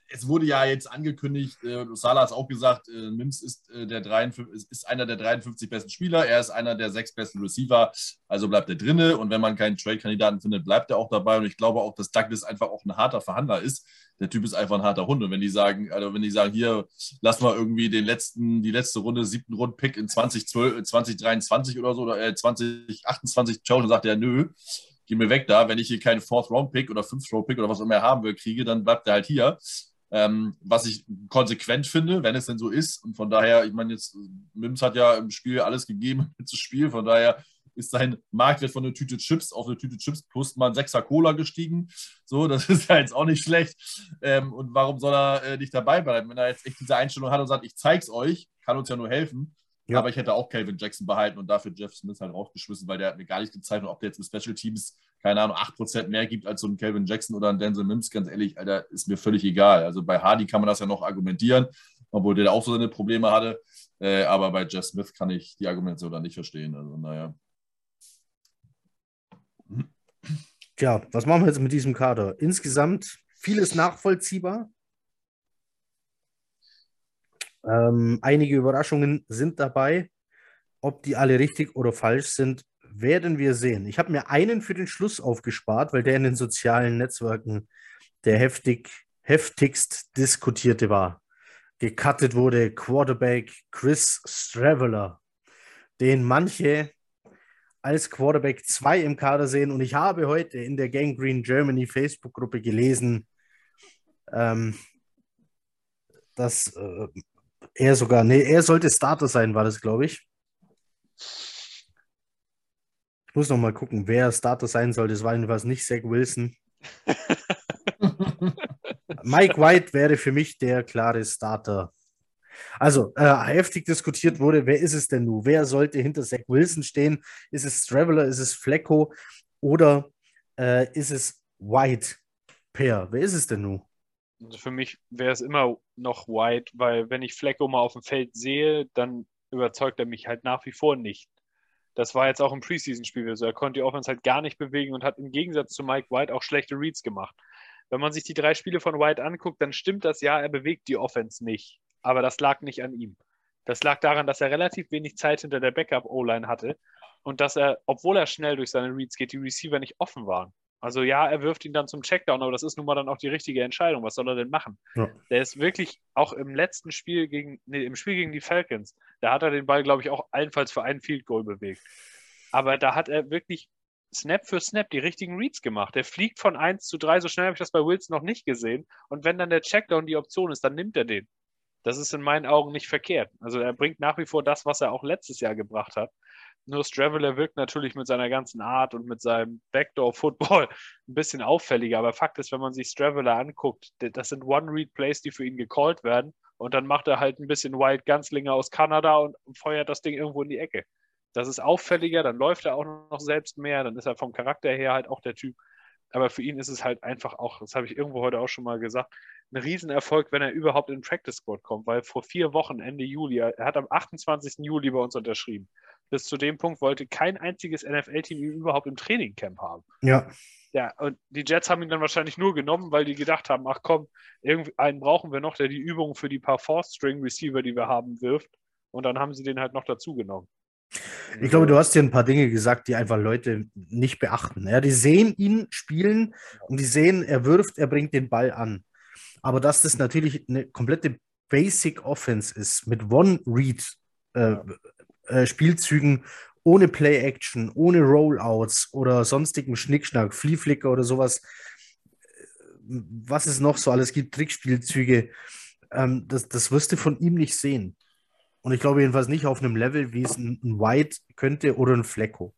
es wurde ja jetzt angekündigt, äh, Salah hat es auch gesagt, äh, Mims ist, äh, der 53, ist einer der 53 besten Spieler, er ist einer der sechs besten Receiver, also bleibt er drinne und wenn man keinen Trade-Kandidaten findet, bleibt er auch dabei und ich glaube auch, dass Douglas einfach auch ein harter Verhandler ist. Der Typ ist einfach ein harter Hund und wenn die sagen, also wenn die sagen, hier, lass mal irgendwie den letzten, die letzte Runde, siebten Rund-Pick in 2012, 2023 oder so oder äh, 2028 schauen, dann sagt er, nö, geh mir weg da. Wenn ich hier keinen Fourth-Round-Pick oder Fifth-Round-Pick oder was immer er haben will, kriege, dann bleibt er halt hier. Ähm, was ich konsequent finde, wenn es denn so ist. Und von daher, ich meine, jetzt, Mims hat ja im Spiel alles gegeben zu Spiel, von daher ist sein Marktwert von einer Tüte Chips auf eine Tüte Chips plus mal ein Sechser Cola gestiegen. So, das ist ja jetzt auch nicht schlecht. Ähm, und warum soll er äh, nicht dabei bleiben? Wenn er jetzt echt diese Einstellung hat und sagt, ich zeig's euch, kann uns ja nur helfen. Ja. Aber ich hätte auch Calvin Jackson behalten und dafür Jeff Smith halt rausgeschmissen, weil der hat mir gar nicht gezeigt, ob der jetzt mit Special Teams keine Ahnung, 8% mehr gibt als so ein Calvin Jackson oder ein Denzel Mims, ganz ehrlich, Alter, ist mir völlig egal. Also bei Hardy kann man das ja noch argumentieren, obwohl der auch so seine Probleme hatte. Äh, aber bei Jeff Smith kann ich die Argumentation dann nicht verstehen. Also, naja. Tja, was machen wir jetzt mit diesem Kader? Insgesamt vieles nachvollziehbar. Ähm, einige Überraschungen sind dabei. Ob die alle richtig oder falsch sind, werden wir sehen. Ich habe mir einen für den Schluss aufgespart, weil der in den sozialen Netzwerken der heftig, heftigst diskutierte war. Gecuttet wurde Quarterback Chris Straveller, den manche als Quarterback 2 im Kader sehen. Und ich habe heute in der Gang Green Germany Facebook-Gruppe gelesen, ähm, dass äh, er sogar, nee, er sollte Starter sein, war das, glaube ich muss noch mal gucken, wer Starter sein soll. Das war jedenfalls nicht Zach Wilson. Mike White wäre für mich der klare Starter. Also, äh, heftig diskutiert wurde, wer ist es denn nun? Wer sollte hinter Zach Wilson stehen? Ist es Traveler, ist es Flecko oder äh, ist es White Pair? Wer ist es denn nun? Also für mich wäre es immer noch White, weil wenn ich Flecko mal auf dem Feld sehe, dann überzeugt er mich halt nach wie vor nicht. Das war jetzt auch im Preseason-Spiel so. Er konnte die Offense halt gar nicht bewegen und hat im Gegensatz zu Mike White auch schlechte Reads gemacht. Wenn man sich die drei Spiele von White anguckt, dann stimmt das ja, er bewegt die Offense nicht. Aber das lag nicht an ihm. Das lag daran, dass er relativ wenig Zeit hinter der Backup-O-Line hatte und dass er, obwohl er schnell durch seine Reads geht, die Receiver nicht offen waren. Also ja, er wirft ihn dann zum Checkdown, aber das ist nun mal dann auch die richtige Entscheidung. Was soll er denn machen? Ja. Der ist wirklich auch im letzten Spiel gegen, nee, im Spiel gegen die Falcons, da hat er den Ball, glaube ich, auch allenfalls für einen Field Goal bewegt. Aber da hat er wirklich Snap für Snap die richtigen Reads gemacht. Der fliegt von 1 zu 3, so schnell habe ich das bei Wilson noch nicht gesehen. Und wenn dann der Checkdown die Option ist, dann nimmt er den. Das ist in meinen Augen nicht verkehrt. Also er bringt nach wie vor das, was er auch letztes Jahr gebracht hat. Nur Straveler wirkt natürlich mit seiner ganzen Art und mit seinem Backdoor-Football ein bisschen auffälliger. Aber Fakt ist, wenn man sich Straveler anguckt, das sind One-Read-Plays, die für ihn gecallt werden. Und dann macht er halt ein bisschen Wild Gunslinger aus Kanada und feuert das Ding irgendwo in die Ecke. Das ist auffälliger, dann läuft er auch noch selbst mehr, dann ist er vom Charakter her halt auch der Typ. Aber für ihn ist es halt einfach auch, das habe ich irgendwo heute auch schon mal gesagt, ein Riesenerfolg, wenn er überhaupt in den Practice Squad kommt, weil vor vier Wochen, Ende Juli, er hat am 28. Juli bei uns unterschrieben. Bis zu dem Punkt wollte kein einziges NFL-Team ihn überhaupt im Trainingcamp haben. Ja. Ja, und die Jets haben ihn dann wahrscheinlich nur genommen, weil die gedacht haben, ach komm, einen brauchen wir noch, der die Übung für die paar Fourth-String-Receiver, die wir haben, wirft. Und dann haben sie den halt noch dazu genommen. Ich glaube, du hast hier ein paar Dinge gesagt, die einfach Leute nicht beachten. Ja, die sehen ihn spielen und die sehen, er wirft, er bringt den Ball an. Aber dass das natürlich eine komplette Basic Offense ist mit One-Read-Spielzügen äh, äh, ohne Play-Action, ohne Rollouts oder sonstigen Schnickschnack, Flieflicker oder sowas, was es noch so alles gibt, Trickspielzüge, ähm, das, das wirst du von ihm nicht sehen. Und ich glaube jedenfalls nicht auf einem Level, wie es ein, ein White könnte oder ein Flecko.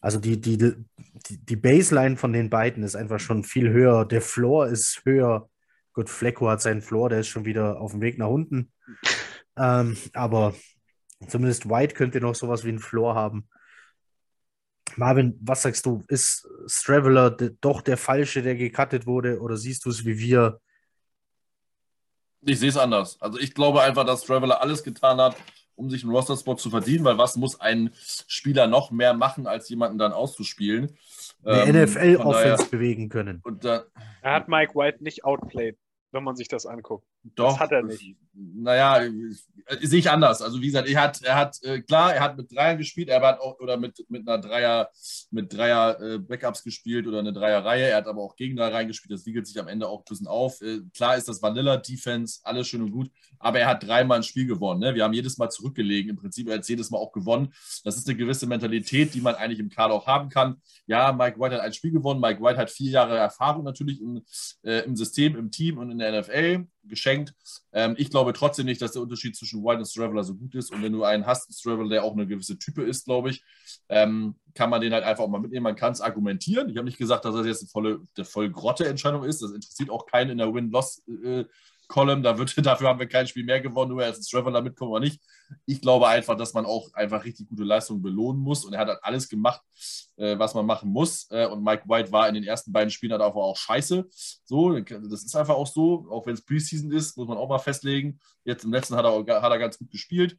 Also die, die, die, die Baseline von den beiden ist einfach schon viel höher. Der Floor ist höher. Gut, Flecko hat seinen Floor, der ist schon wieder auf dem Weg nach unten. Ähm, aber zumindest White könnte noch sowas wie einen Floor haben. Marvin, was sagst du? Ist Straveler doch der Falsche, der gecuttet wurde? Oder siehst du es wie wir? Ich sehe es anders. Also ich glaube einfach, dass Traveler alles getan hat, um sich einen Roster-Spot zu verdienen, weil was muss ein Spieler noch mehr machen, als jemanden dann auszuspielen? Eine ähm, NFL-Offense bewegen können. Da, er hat Mike White nicht outplayed wenn man sich das anguckt. Doch. Das hat er nicht. Naja, sehe ich anders. Also wie gesagt, er hat, er hat, äh, klar, er hat mit Dreiern gespielt, er hat auch oder mit, mit einer Dreier, mit Dreier äh, Backups gespielt oder eine Dreier-Reihe. Er hat aber auch gegen Gegner reingespielt. Das wiegelt sich am Ende auch ein bisschen auf. Äh, klar ist das Vanilla-Defense, alles schön und gut, aber er hat dreimal ein Spiel gewonnen. Ne? Wir haben jedes Mal zurückgelegen. Im Prinzip er hat jedes Mal auch gewonnen. Das ist eine gewisse Mentalität, die man eigentlich im Kader auch haben kann. Ja, Mike White hat ein Spiel gewonnen. Mike White hat vier Jahre Erfahrung natürlich im, äh, im System, im Team und in der NFL geschenkt. Ähm, ich glaube trotzdem nicht, dass der Unterschied zwischen White und Straveler so gut ist. Und wenn du einen hast, Straveler, der auch eine gewisse Type ist, glaube ich, ähm, kann man den halt einfach auch mal mitnehmen. Man kann es argumentieren. Ich habe nicht gesagt, dass das jetzt eine volle, eine voll grotte Entscheidung ist. Das interessiert auch keinen in der Win-Loss- äh, Column, da wird, dafür haben wir kein Spiel mehr gewonnen, nur er ist ein Traveler mitkommen oder nicht. Ich glaube einfach, dass man auch einfach richtig gute Leistungen belohnen muss und er hat halt alles gemacht, äh, was man machen muss. Äh, und Mike White war in den ersten beiden Spielen halt auch scheiße. So, das ist einfach auch so, auch wenn es Preseason ist, muss man auch mal festlegen. Jetzt im letzten hat er, hat er ganz gut gespielt.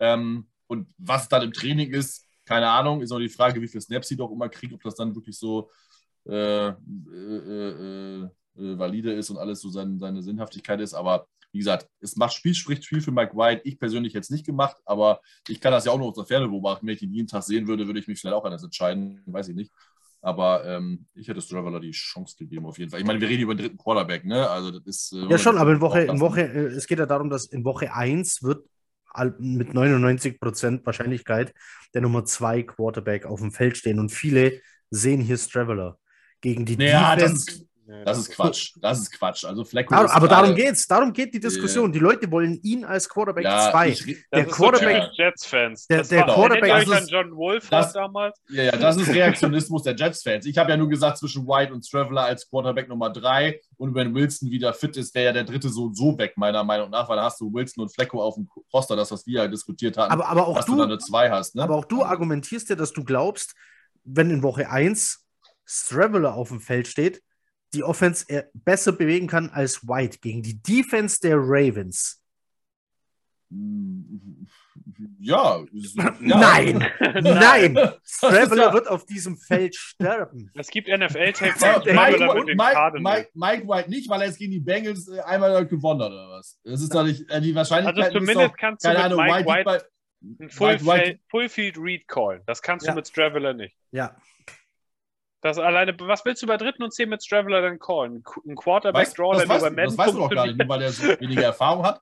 Ähm, und was dann im Training ist, keine Ahnung, ist auch die Frage, wie viele Snaps sie doch immer kriegt, ob das dann wirklich so äh, äh, äh, äh valide ist und alles so sein, seine Sinnhaftigkeit ist. Aber wie gesagt, es macht Spiel, spricht viel für Mike White. Ich persönlich jetzt nicht gemacht, aber ich kann das ja auch noch aus der Ferne beobachten. Wenn ich ihn jeden Tag sehen würde, würde ich mich vielleicht auch anders entscheiden. Weiß ich nicht. Aber ähm, ich hätte Straveller die Chance gegeben, auf jeden Fall. Ich meine, wir reden über den dritten Quarterback, ne? Also das ist. Äh, ja, schon, aber in Woche, in Woche, äh, es geht ja darum, dass in Woche 1 wird mit 99% Wahrscheinlichkeit der Nummer 2 Quarterback auf dem Feld stehen. Und viele sehen hier Straveller gegen die naja, Defense. Das, das ist Quatsch. Das ist Quatsch. Also Flecko aber, aber darum geht's. Darum geht die Diskussion. Die Leute wollen ihn als Quarterback 2. Ja, der Quarterback so Jets-Fans. Der, der Quarterback das ist, John Wolf das, damals. Ja, ja, das ist Reaktionismus der Jets-Fans. Ich habe ja nur gesagt, zwischen White und Traveler als Quarterback Nummer 3 und wenn Wilson wieder fit ist, wäre ja der dritte so und so weg, meiner Meinung nach, weil da hast du Wilson und Flecko auf dem Poster, das, was wir ja diskutiert hatten, aber, aber auch dass du, du da eine 2 hast. Ne? Aber auch du argumentierst ja, dass du glaubst, wenn in Woche 1 Straveler auf dem Feld steht, die Offense besser bewegen kann als White gegen die Defense der Ravens. Ja. ja. Nein, nein. Traveler ja. wird auf diesem Feld sterben. Es gibt NFL-Tape. Mike, Mike, Mike, Mike, White nicht, weil er jetzt gegen die Bengals äh, einmal gewonnen hat oder was? Das ist doch nicht äh, die Wahrscheinlichkeit. Also zumindest doch, kannst du mit Ahnung, Mike White, White ein Full, Full Field Read callen. Das kannst du mit Traveler nicht. Ja. Das alleine, was willst du bei dritten und zehn mit Straveler denn callen? Ein Quarterback-Draw, der nur bei Madden Das weißt du doch gar nicht, nur weil er so weniger Erfahrung hat.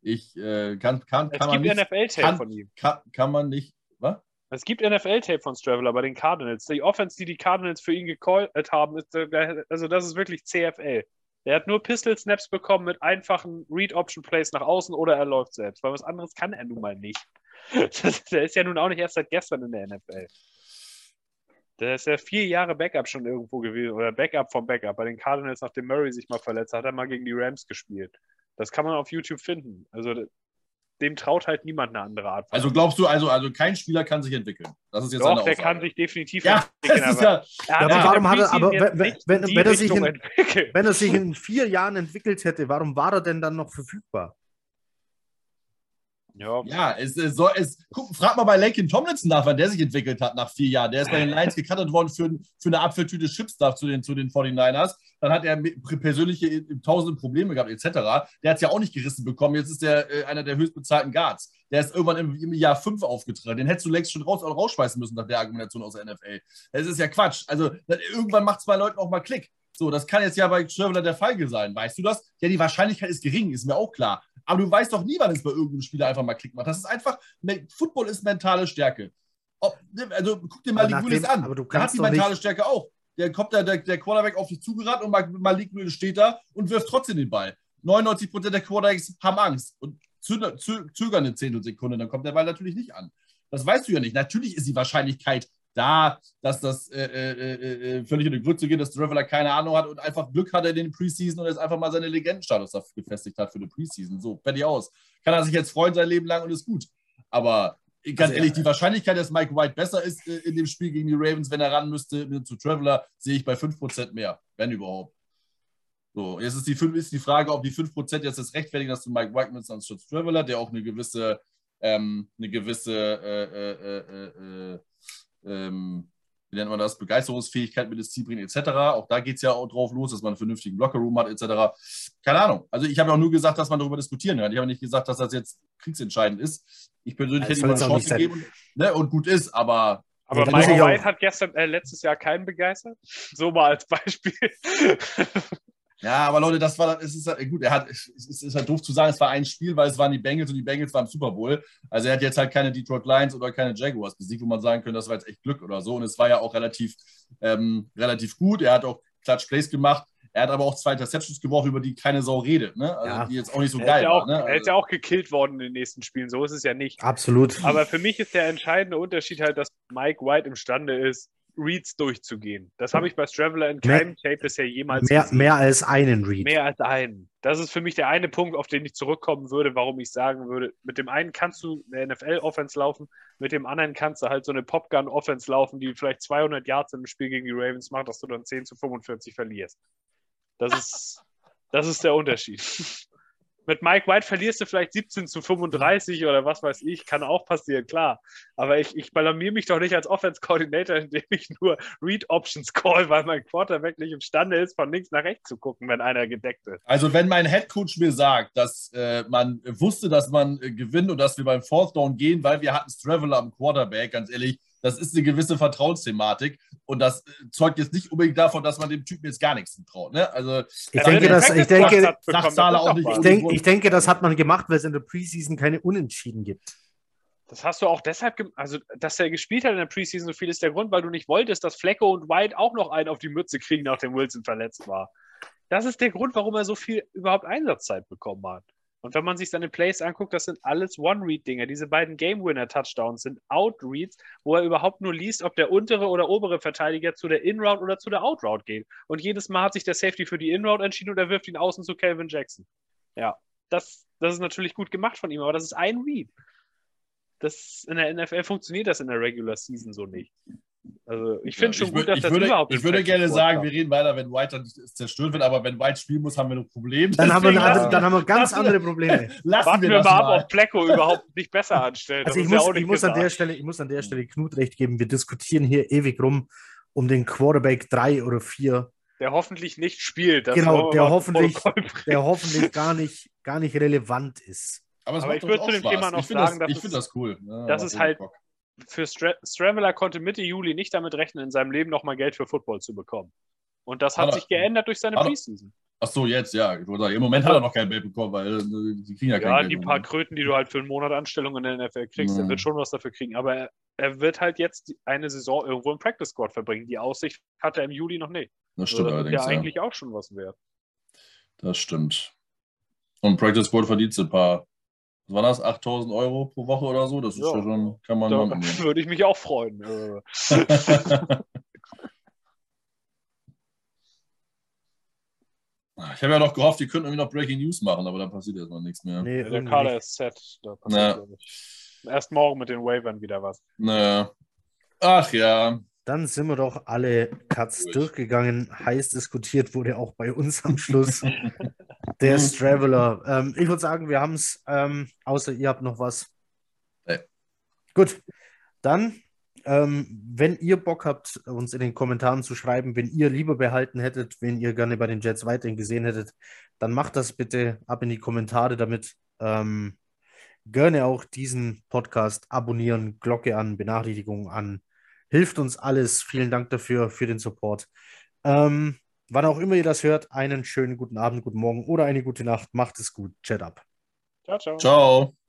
Ich äh, kann, kann, kann es man gibt NFL-Tape von ihm. Kann, kann man nicht, was? Es gibt NFL-Tape von Straveler bei den Cardinals. Die Offense, die die Cardinals für ihn gecallt haben, ist, äh, also das ist wirklich CFL. Der hat nur Pistol-Snaps bekommen mit einfachen Read-Option-Plays nach außen oder er läuft selbst, weil was anderes kann er nun mal nicht. Das, der ist ja nun auch nicht erst seit gestern in der NFL. Der ist ja vier Jahre Backup schon irgendwo gewesen oder Backup vom Backup. Bei den Cardinals, nachdem Murray sich mal verletzt hat, hat er mal gegen die Rams gespielt. Das kann man auf YouTube finden. Also dem traut halt niemand eine andere Art. Also glaubst du, also, also kein Spieler kann sich entwickeln? Das ist jetzt Doch, der kann sich definitiv ja, entwickeln. Das ist ja, ja, aber warum hat er, aber wenn, wenn, wenn, wenn er sich in, wenn er sich in vier Jahren entwickelt hätte, warum war er denn dann noch verfügbar? Ja, ja es, es soll, es, guck, frag mal bei Lakin Tomlinson nach, wann der sich entwickelt hat nach vier Jahren. Der ist bei den Lions gecuttet worden für, für eine Apfeltüte Chipstuff zu den, zu den 49ers. Dann hat er persönliche äh, tausende Probleme gehabt, etc. Der hat es ja auch nicht gerissen bekommen. Jetzt ist er äh, einer der höchstbezahlten Guards. Der ist irgendwann im, im Jahr fünf aufgetragen. Den hättest du längst schon raus, rausschmeißen müssen nach der Argumentation aus der NFL. Das ist ja Quatsch. Also irgendwann macht es bei Leuten auch mal Klick. So, das kann jetzt ja bei Schirwler der Fall sein. Weißt du das? Ja, die Wahrscheinlichkeit ist gering, ist mir auch klar. Aber du weißt doch nie, wann es bei irgendeinem Spieler einfach mal Klick macht. Das ist einfach, Football ist mentale Stärke. Ob, also guck dir mal die Willis an. Aber du der hat die mentale Stärke auch. Der kommt da, der, der Quarterback auf dich zugerannt und Malik Willis steht da und wirft trotzdem den Ball. 99% der Quarterbacks haben Angst und zögern eine Zehntelsekunde, dann kommt der Ball natürlich nicht an. Das weißt du ja nicht. Natürlich ist die Wahrscheinlichkeit da, dass das äh, äh, äh, äh völlig in die Grütze geht, dass Traveler keine Ahnung hat und einfach Glück hatte in den Preseason und jetzt einfach mal seine Legendenstatus gefestigt hat für die Preseason. So, fertig aus. Kann er sich jetzt freuen sein Leben lang und ist gut. Aber ganz also, ehrlich, ja. die Wahrscheinlichkeit, dass Mike White besser ist äh, in dem Spiel gegen die Ravens, wenn er ran müsste zu Traveler, sehe ich bei 5% mehr, wenn überhaupt. So, jetzt ist die, ist die Frage, ob die 5% jetzt das rechtfertigen, dass du Mike White nimmst anstatt Traveler, der auch eine gewisse, ähm, eine gewisse äh, ähm, wie nennt man das, Begeisterungsfähigkeit mit ins Team bringen, etc. Auch da geht es ja auch drauf los, dass man einen vernünftigen Lockerroom hat, etc. Keine Ahnung. Also ich habe auch nur gesagt, dass man darüber diskutieren kann. Ich habe nicht gesagt, dass das jetzt kriegsentscheidend ist. Ich persönlich hätte ihm eine Chance gegeben ne, und gut ist, aber. Aber Michael White hat gestern, äh, letztes Jahr keinen begeistert. So mal als Beispiel. Ja, aber Leute, das war, es ist halt, gut, er hat, es ist halt doof zu sagen, es war ein Spiel, weil es waren die Bengals und die Bengals waren im Super Bowl. Also er hat jetzt halt keine Detroit Lions oder keine Jaguars besiegt, wo man sagen könnte, das war jetzt echt Glück oder so. Und es war ja auch relativ, ähm, relativ gut. Er hat auch Clutch Plays gemacht. Er hat aber auch zwei Interceptions geworfen, über die keine Sau redet, ne? Also ja. die jetzt auch nicht so er geil ja auch, war, ne? Er ist ja auch gekillt worden in den nächsten Spielen, so ist es ja nicht. Absolut. Aber für mich ist der entscheidende Unterschied halt, dass Mike White imstande ist, Reads durchzugehen. Das habe ich bei Straveler in keinem Tape bisher jemals mehr, gesehen. Mehr als einen Read. Mehr als einen. Das ist für mich der eine Punkt, auf den ich zurückkommen würde, warum ich sagen würde, mit dem einen kannst du eine NFL-Offense laufen, mit dem anderen kannst du halt so eine Popgun-Offense laufen, die vielleicht 200 Yards im Spiel gegen die Ravens macht, dass du dann 10 zu 45 verlierst. Das ist, das ist der Unterschied. mit Mike White verlierst du vielleicht 17 zu 35 oder was weiß ich, kann auch passieren, klar. Aber ich, ich blamier mich doch nicht als Offense-Coordinator, indem ich nur Read-Options call, weil mein Quarterback nicht imstande ist, von links nach rechts zu gucken, wenn einer gedeckt ist. Also wenn mein Headcoach mir sagt, dass äh, man wusste, dass man äh, gewinnt und dass wir beim Fourth Down gehen, weil wir hatten Straveler am Quarterback, ganz ehrlich, das ist eine gewisse Vertrauensthematik und das äh, zeugt jetzt nicht unbedingt davon, dass man dem Typen jetzt gar nichts zutraut. Ne? Also, ich denke, das, ich, denke, auch nicht ich, denk, ich denke, das hat man gemacht, weil es in der Preseason keine Unentschieden gibt. Das hast du auch deshalb, also dass er gespielt hat in der Preseason so viel, ist der Grund, weil du nicht wolltest, dass Flecko und White auch noch einen auf die Mütze kriegen, nachdem Wilson verletzt war. Das ist der Grund, warum er so viel überhaupt Einsatzzeit bekommen hat. Und wenn man sich seine Plays anguckt, das sind alles One-Read-Dinger. Diese beiden Game-Winner-Touchdowns sind Out-Reads, wo er überhaupt nur liest, ob der untere oder obere Verteidiger zu der In-Route oder zu der Out-Route geht. Und jedes Mal hat sich der Safety für die In-Route entschieden und er wirft ihn außen zu Calvin Jackson. Ja, das, das ist natürlich gut gemacht von ihm, aber das ist ein Read. Das, in der NFL funktioniert das in der Regular Season so nicht. Also ich finde ja, schon gut, dass das würde, überhaupt Ich würde gerne sagen, wir reden weiter, wenn White dann zerstört wird, aber wenn White spielen muss, haben wir ein Problem. Dann, haben wir, eine, dann haben wir ganz andere Probleme. Lassen Warten wir, wir mal ab, ob Plecko überhaupt nicht besser anstellt. Also ich muss, ich, muss an der Stelle, ich muss an der Stelle Knut recht geben, wir diskutieren hier ewig rum um den Quarterback 3 oder 4. Der hoffentlich nicht spielt. genau, der hoffentlich, der hoffentlich gar nicht, gar nicht relevant ist. Aber, aber ich würde zu dem. Thema noch sagen, das, dass ich finde das cool. Ja, das ist halt Bock für Stra Straveler konnte Mitte Juli nicht damit rechnen, in seinem Leben nochmal Geld für Football zu bekommen. Und das hat, hat sich geändert durch seine Preseason. Ach so, jetzt, ja. Ich wollte sagen, Im Moment hat er noch kein Geld bekommen, weil äh, die kriegen ja kein Ja, Geld. die paar Kröten, die du halt für einen Monat Anstellung in der NFL kriegst, Ja. er wird schon was dafür kriegen. Aber er, er wird halt jetzt eine Saison irgendwo im Practice Squad verbringen. Die Aussicht hat er im Juli noch nicht. Das Also stimmt das ist allerdings, ja ja. eigentlich auch schon was wert. Das stimmt. Und Practice Squad verdient ein paar, was war das, 8000 Euro pro Woche oder so? Das ist Ja. ja schon, kann man Da machen. würde ich mich auch freuen. Ich habe ja noch gehofft, die könnten irgendwie noch Breaking News machen, aber da passiert erstmal nichts mehr. Nee, Der Kader ist set. Da passiert Ja. ja. nicht. Erst morgen mit den Wavern wieder was. Naja. Ach ja. Dann sind wir doch alle Cuts Durch. durchgegangen. Heiß diskutiert wurde auch bei uns am Schluss. Der Straveler. Ähm, ich würde sagen, wir haben es, ähm, außer ihr habt noch was. Nee. Gut, dann, ähm, wenn ihr Bock habt, uns in den Kommentaren zu schreiben, wenn ihr lieber behalten hättet, wenn ihr gerne bei den Jets weiterhin gesehen hättet, dann macht das bitte ab in die Kommentare damit. Ähm, gerne auch diesen Podcast abonnieren, Glocke an, Benachrichtigungen an. Hilft uns alles. Vielen Dank dafür, für den Support. Ähm, wann auch immer ihr das hört, einen schönen guten Abend, guten Morgen oder eine gute Nacht. Macht es gut. Chat ab. Ciao, ciao. Ciao.